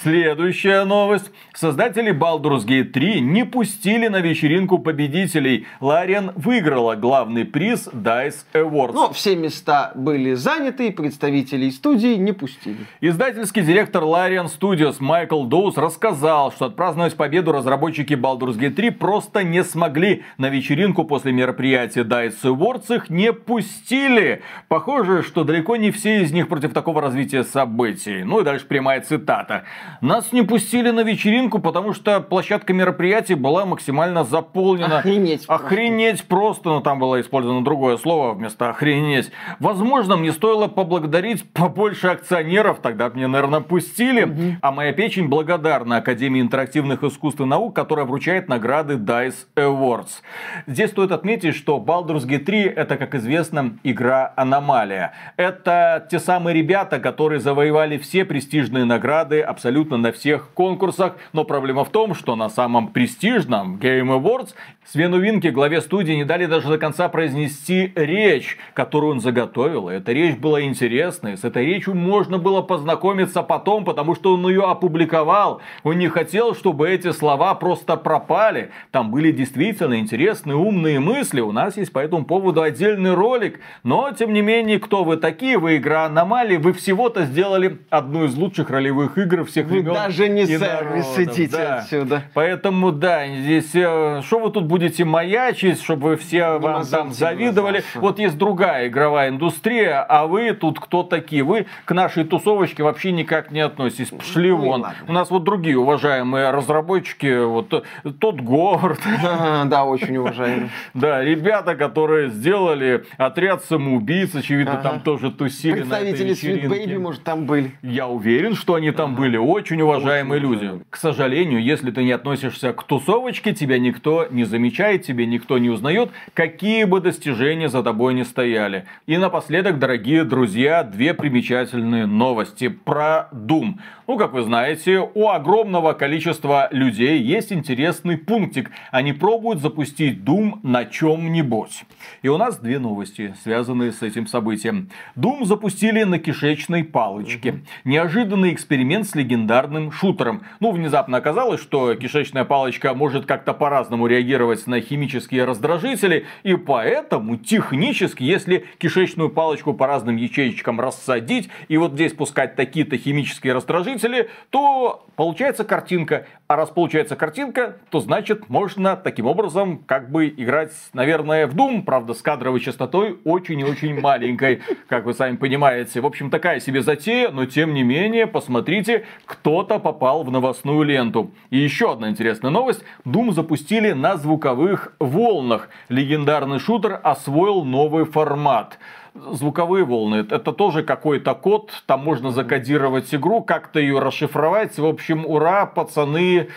Следующая новость. Создатели Baldur's Gate 3 не пустили на вечеринку победителей. Larian выиграла главный приз DICE Awards. Но все места были заняты, представителей студии не пустили. Издательский директор Larian Studios Майкл Доус рассказал, что отпраздновать победу разработчики Baldur's Gate 3 просто не смогли. На вечеринку после мероприятия DICE Awards их не пустили. Похоже, что далеко не все из них против такого развития событий. Ну и дальше прямая цитата. Нас не пустили на вечеринку, потому что площадка мероприятий была максимально заполнена. Охренеть. Охренеть просто, но там было использовано другое слово вместо охренеть. Возможно, мне стоило поблагодарить побольше акционеров, тогда мне, наверное, пустили. Угу. А моя печень благодарна Академии интерактивных искусств и наук, которая вручает награды DICE Awards. Здесь стоит отметить, что Baldur's Gate 3 это, как известно, игра аномалия. Это те самые ребята, которые завоевали все престижные награды абсолютно абсолютно на всех конкурсах. Но проблема в том, что на самом престижном Game Awards Свену Винке, главе студии, не дали даже до конца произнести речь, которую он заготовил. И эта речь была интересной. С этой речью можно было познакомиться потом, потому что он ее опубликовал. Он не хотел, чтобы эти слова просто пропали. Там были действительно интересные, умные мысли. У нас есть по этому поводу отдельный ролик. Но, тем не менее, кто вы такие? Вы игра аномалии. Вы всего-то сделали одну из лучших ролевых игр всех вы времен. даже не сидите да. отсюда. Поэтому, да, здесь, э, что вы тут будете маячить, чтобы вы все не вам там завидовали. Глаза. Вот есть другая игровая индустрия, а вы тут кто такие? Вы к нашей тусовочке вообще никак не относитесь. Пошли ну, вон. Ладно. У нас вот другие уважаемые разработчики, вот тот Говард. Да, очень уважаемый. Да, ребята, которые сделали отряд самоубийц, очевидно, там тоже тусили Представители Sweet Baby, может, там были. Я уверен, что они там были. Очень уважаемые люди. К сожалению, если ты не относишься к тусовочке, тебя никто не замечает, тебе никто не узнает, какие бы достижения за тобой не стояли. И напоследок, дорогие друзья, две примечательные новости про Doom. Ну, как вы знаете, у огромного количества людей есть интересный пунктик. Они пробуют запустить Doom на чем-нибудь. И у нас две новости, связанные с этим событием. Doom запустили на кишечной палочке. Неожиданный эксперимент с легендарным шутером. Ну, внезапно оказалось, что кишечная палочка может как-то по-разному реагировать на химические раздражители, и поэтому технически, если кишечную палочку по разным ячеечкам рассадить, и вот здесь пускать такие-то химические раздражители, то получается картинка А раз получается картинка, то значит можно таким образом как бы играть, наверное, в Doom, правда, с кадровой частотой очень и очень маленькой, как вы сами понимаете. В общем, такая себе затея, но тем не менее, посмотрите, кто-то попал в новостную ленту. И еще одна интересная новость. Doom запустили на звуковых волнах. Легендарный шутер освоил новый формат звуковые волны. Это тоже какой-то код, там можно закодировать игру, как-то ее расшифровать. В общем, ура, пацаны.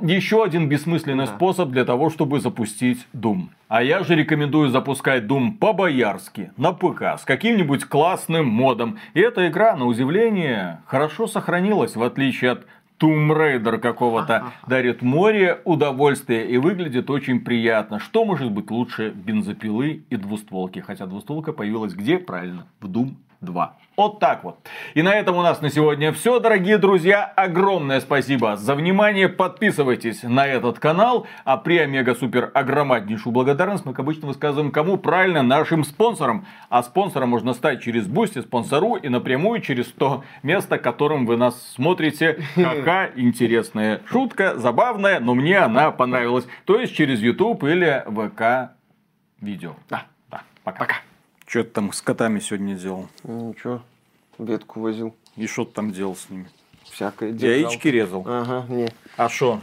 Еще один бессмысленный да. способ для того, чтобы запустить Doom. А я же рекомендую запускать Doom по-боярски, на ПК, с каким-нибудь классным модом. И эта игра, на удивление, хорошо сохранилась, в отличие от Tomb Raider какого-то дарит море удовольствия и выглядит очень приятно. Что может быть лучше бензопилы и двустволки? Хотя двустволка появилась где? Правильно, в Doom 2. Вот так вот. И на этом у нас на сегодня все, дорогие друзья. Огромное спасибо за внимание. Подписывайтесь на этот канал. А при Омега Супер огромнейшую благодарность мы, как обычно, высказываем кому? Правильно, нашим спонсорам. А спонсором можно стать через Бусти, спонсору и напрямую через то место, которым вы нас смотрите. Какая интересная шутка, забавная, но мне она понравилась. То есть через YouTube или ВК видео. Да, да. Пока. Пока. Что ты там с котами сегодня делал? Ничего, ветку возил. И что ты там делал с ними? Всякое делал. Яички резал? Ага, не. А что?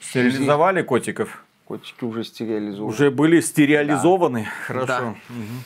Стерилизовали котиков? Котики уже стерилизованы. Уже были стерилизованы? Да. Хорошо. Да. Угу.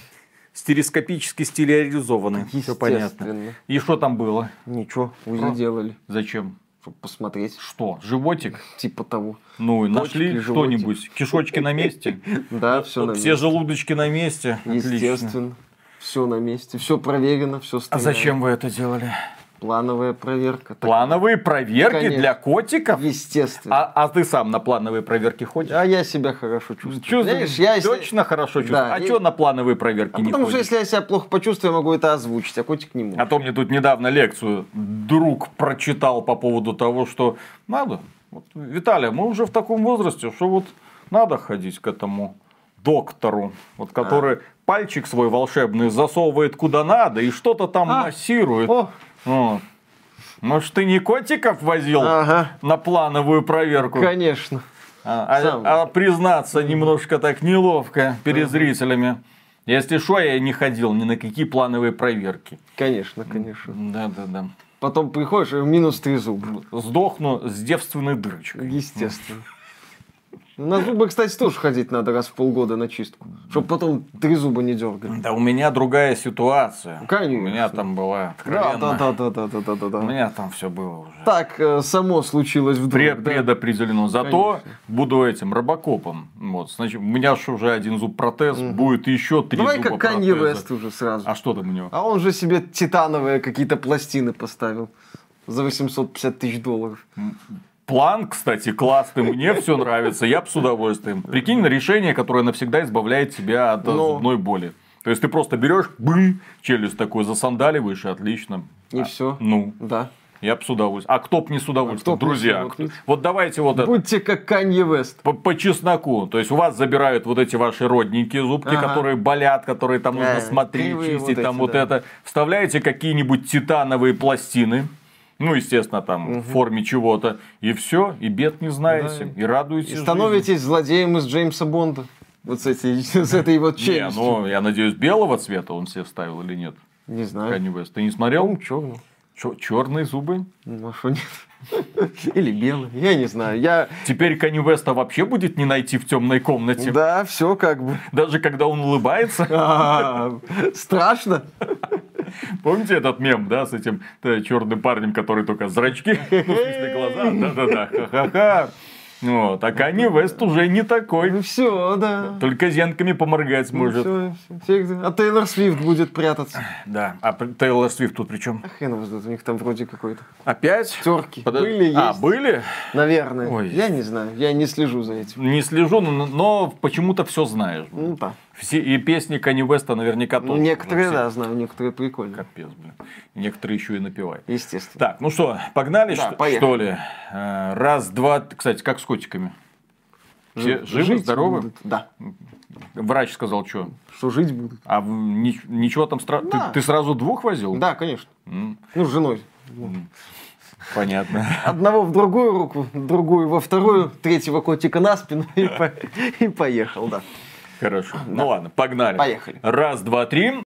Стереоскопически стерилизованы. Все понятно. И что там было? Ничего, УЗИ делали. Зачем? Посмотреть. Что, животик? Типа того. Ну, и нашли что-нибудь. Кишочки на месте? Да, все на месте. Все желудочки на месте? Естественно. Все на месте. Все проверено, все А зачем вы это делали? Плановая проверка. Плановые проверки Конечно. для котиков? Естественно. А, а ты сам на плановые проверки ходишь? А я себя хорошо чувствую. Чувствуешь? Я Точно если... хорошо чувствую. Да, а и... что на плановые проверки а не потому ходишь? что если я себя плохо почувствую, я могу это озвучить, а котик не может. А то мне тут недавно лекцию друг прочитал по поводу того, что надо. Вот, Виталий, мы уже в таком возрасте, что вот надо ходить к этому доктору, вот который а. пальчик свой волшебный засовывает куда надо и что-то там а. массирует. О. Вот. Может, ты не котиков возил ага. на плановую проверку? Конечно. А, а, а признаться немножко так неловко перед ага. зрителями. Если что, я не ходил ни на какие плановые проверки. Конечно, конечно. Да, да, да. Потом приходишь и минус три зуба. Сдохну с девственной дырочкой. Естественно. На зубы, кстати, тоже ходить надо раз в полгода на чистку, чтобы потом три зуба не дергали. Да у меня другая ситуация. Конечно. У меня там была Да, да, да, да, да, да, да, да. У меня там все было уже. Так э, само случилось вдруг. Пред, да? Предопределено. Зато Конечно. буду этим робокопом. Вот, значит, у меня же уже один зуб протез, угу. будет еще три Давай зуба как Канье Вест уже сразу. А что там у него? А он же себе титановые какие-то пластины поставил за 850 тысяч долларов. План, кстати, классный, мне все нравится, я бы с удовольствием. Прикинь на решение, которое навсегда избавляет тебя от Но... Ну. зубной боли. То есть ты просто берешь, бым, челюсть такой засандаливаешь, и отлично. И а, все. Ну. Да. Я бы с удовольствием. А кто бы не с удовольствием? А Друзья. Кто... Вот давайте вот это. Будьте как Канье Вест. По, по чесноку. То есть у вас забирают вот эти ваши родненькие зубки, ага. которые болят, которые там нужно э, смотреть, чистить, вот там эти, вот да. это. Вставляете какие-нибудь титановые пластины ну, естественно, там угу. в форме чего-то, и все, и бед не знаете, да. и радуетесь. И становитесь жизни. злодеем из Джеймса Бонда. Вот с, этой, с этой вот челюстью. Не, ну, я надеюсь, белого цвета он себе вставил или нет? Не знаю. Канни Вест. Ты не смотрел? Ну, черный. Черные зубы? Ну, а что нет? Или белый, я не знаю. Я... Теперь Канни Веста вообще будет не найти в темной комнате. Да, все как бы. Даже когда он улыбается. А, страшно. Помните этот мем, да, с этим черным парнем, который только зрачки, ну, в смысле, глаза, да-да-да, ха-ха-ха. Вот, а Канни Вест уже не такой. Ну все, да. Только зенками поморгать ну, сможет. Ну, все, все. А Тейлор Свифт будет прятаться. Да. А Тейлор Свифт тут при чем? А хрен его знает, у них там вроде какой-то. Опять? Терки. Под... Были, а, есть. А, были? Наверное. Ой. Я не знаю, я не слежу за этим. Не слежу, но, но почему-то все знаешь. Ну да. Все, и песни Канни Веста наверняка тоже. Некоторые, да, знаю, некоторые прикольные. Капец, блин. Некоторые еще и напевают. Естественно. Так, ну что, погнали, да, что, что ли? Э, раз, два, кстати, как с котиками? Все Ж- живы, здоровы? Будут. Да. Врач сказал, что? Что жить будут. А ничего там страшного? Да. Ты, ты сразу двух возил? Да, конечно. Mm. Ну, с женой. Mm. Понятно. Одного в другую руку, другую во вторую, третьего котика на спину и, по- и поехал, да. Хорошо. Ну ладно, погнали. Поехали. Раз, два, три.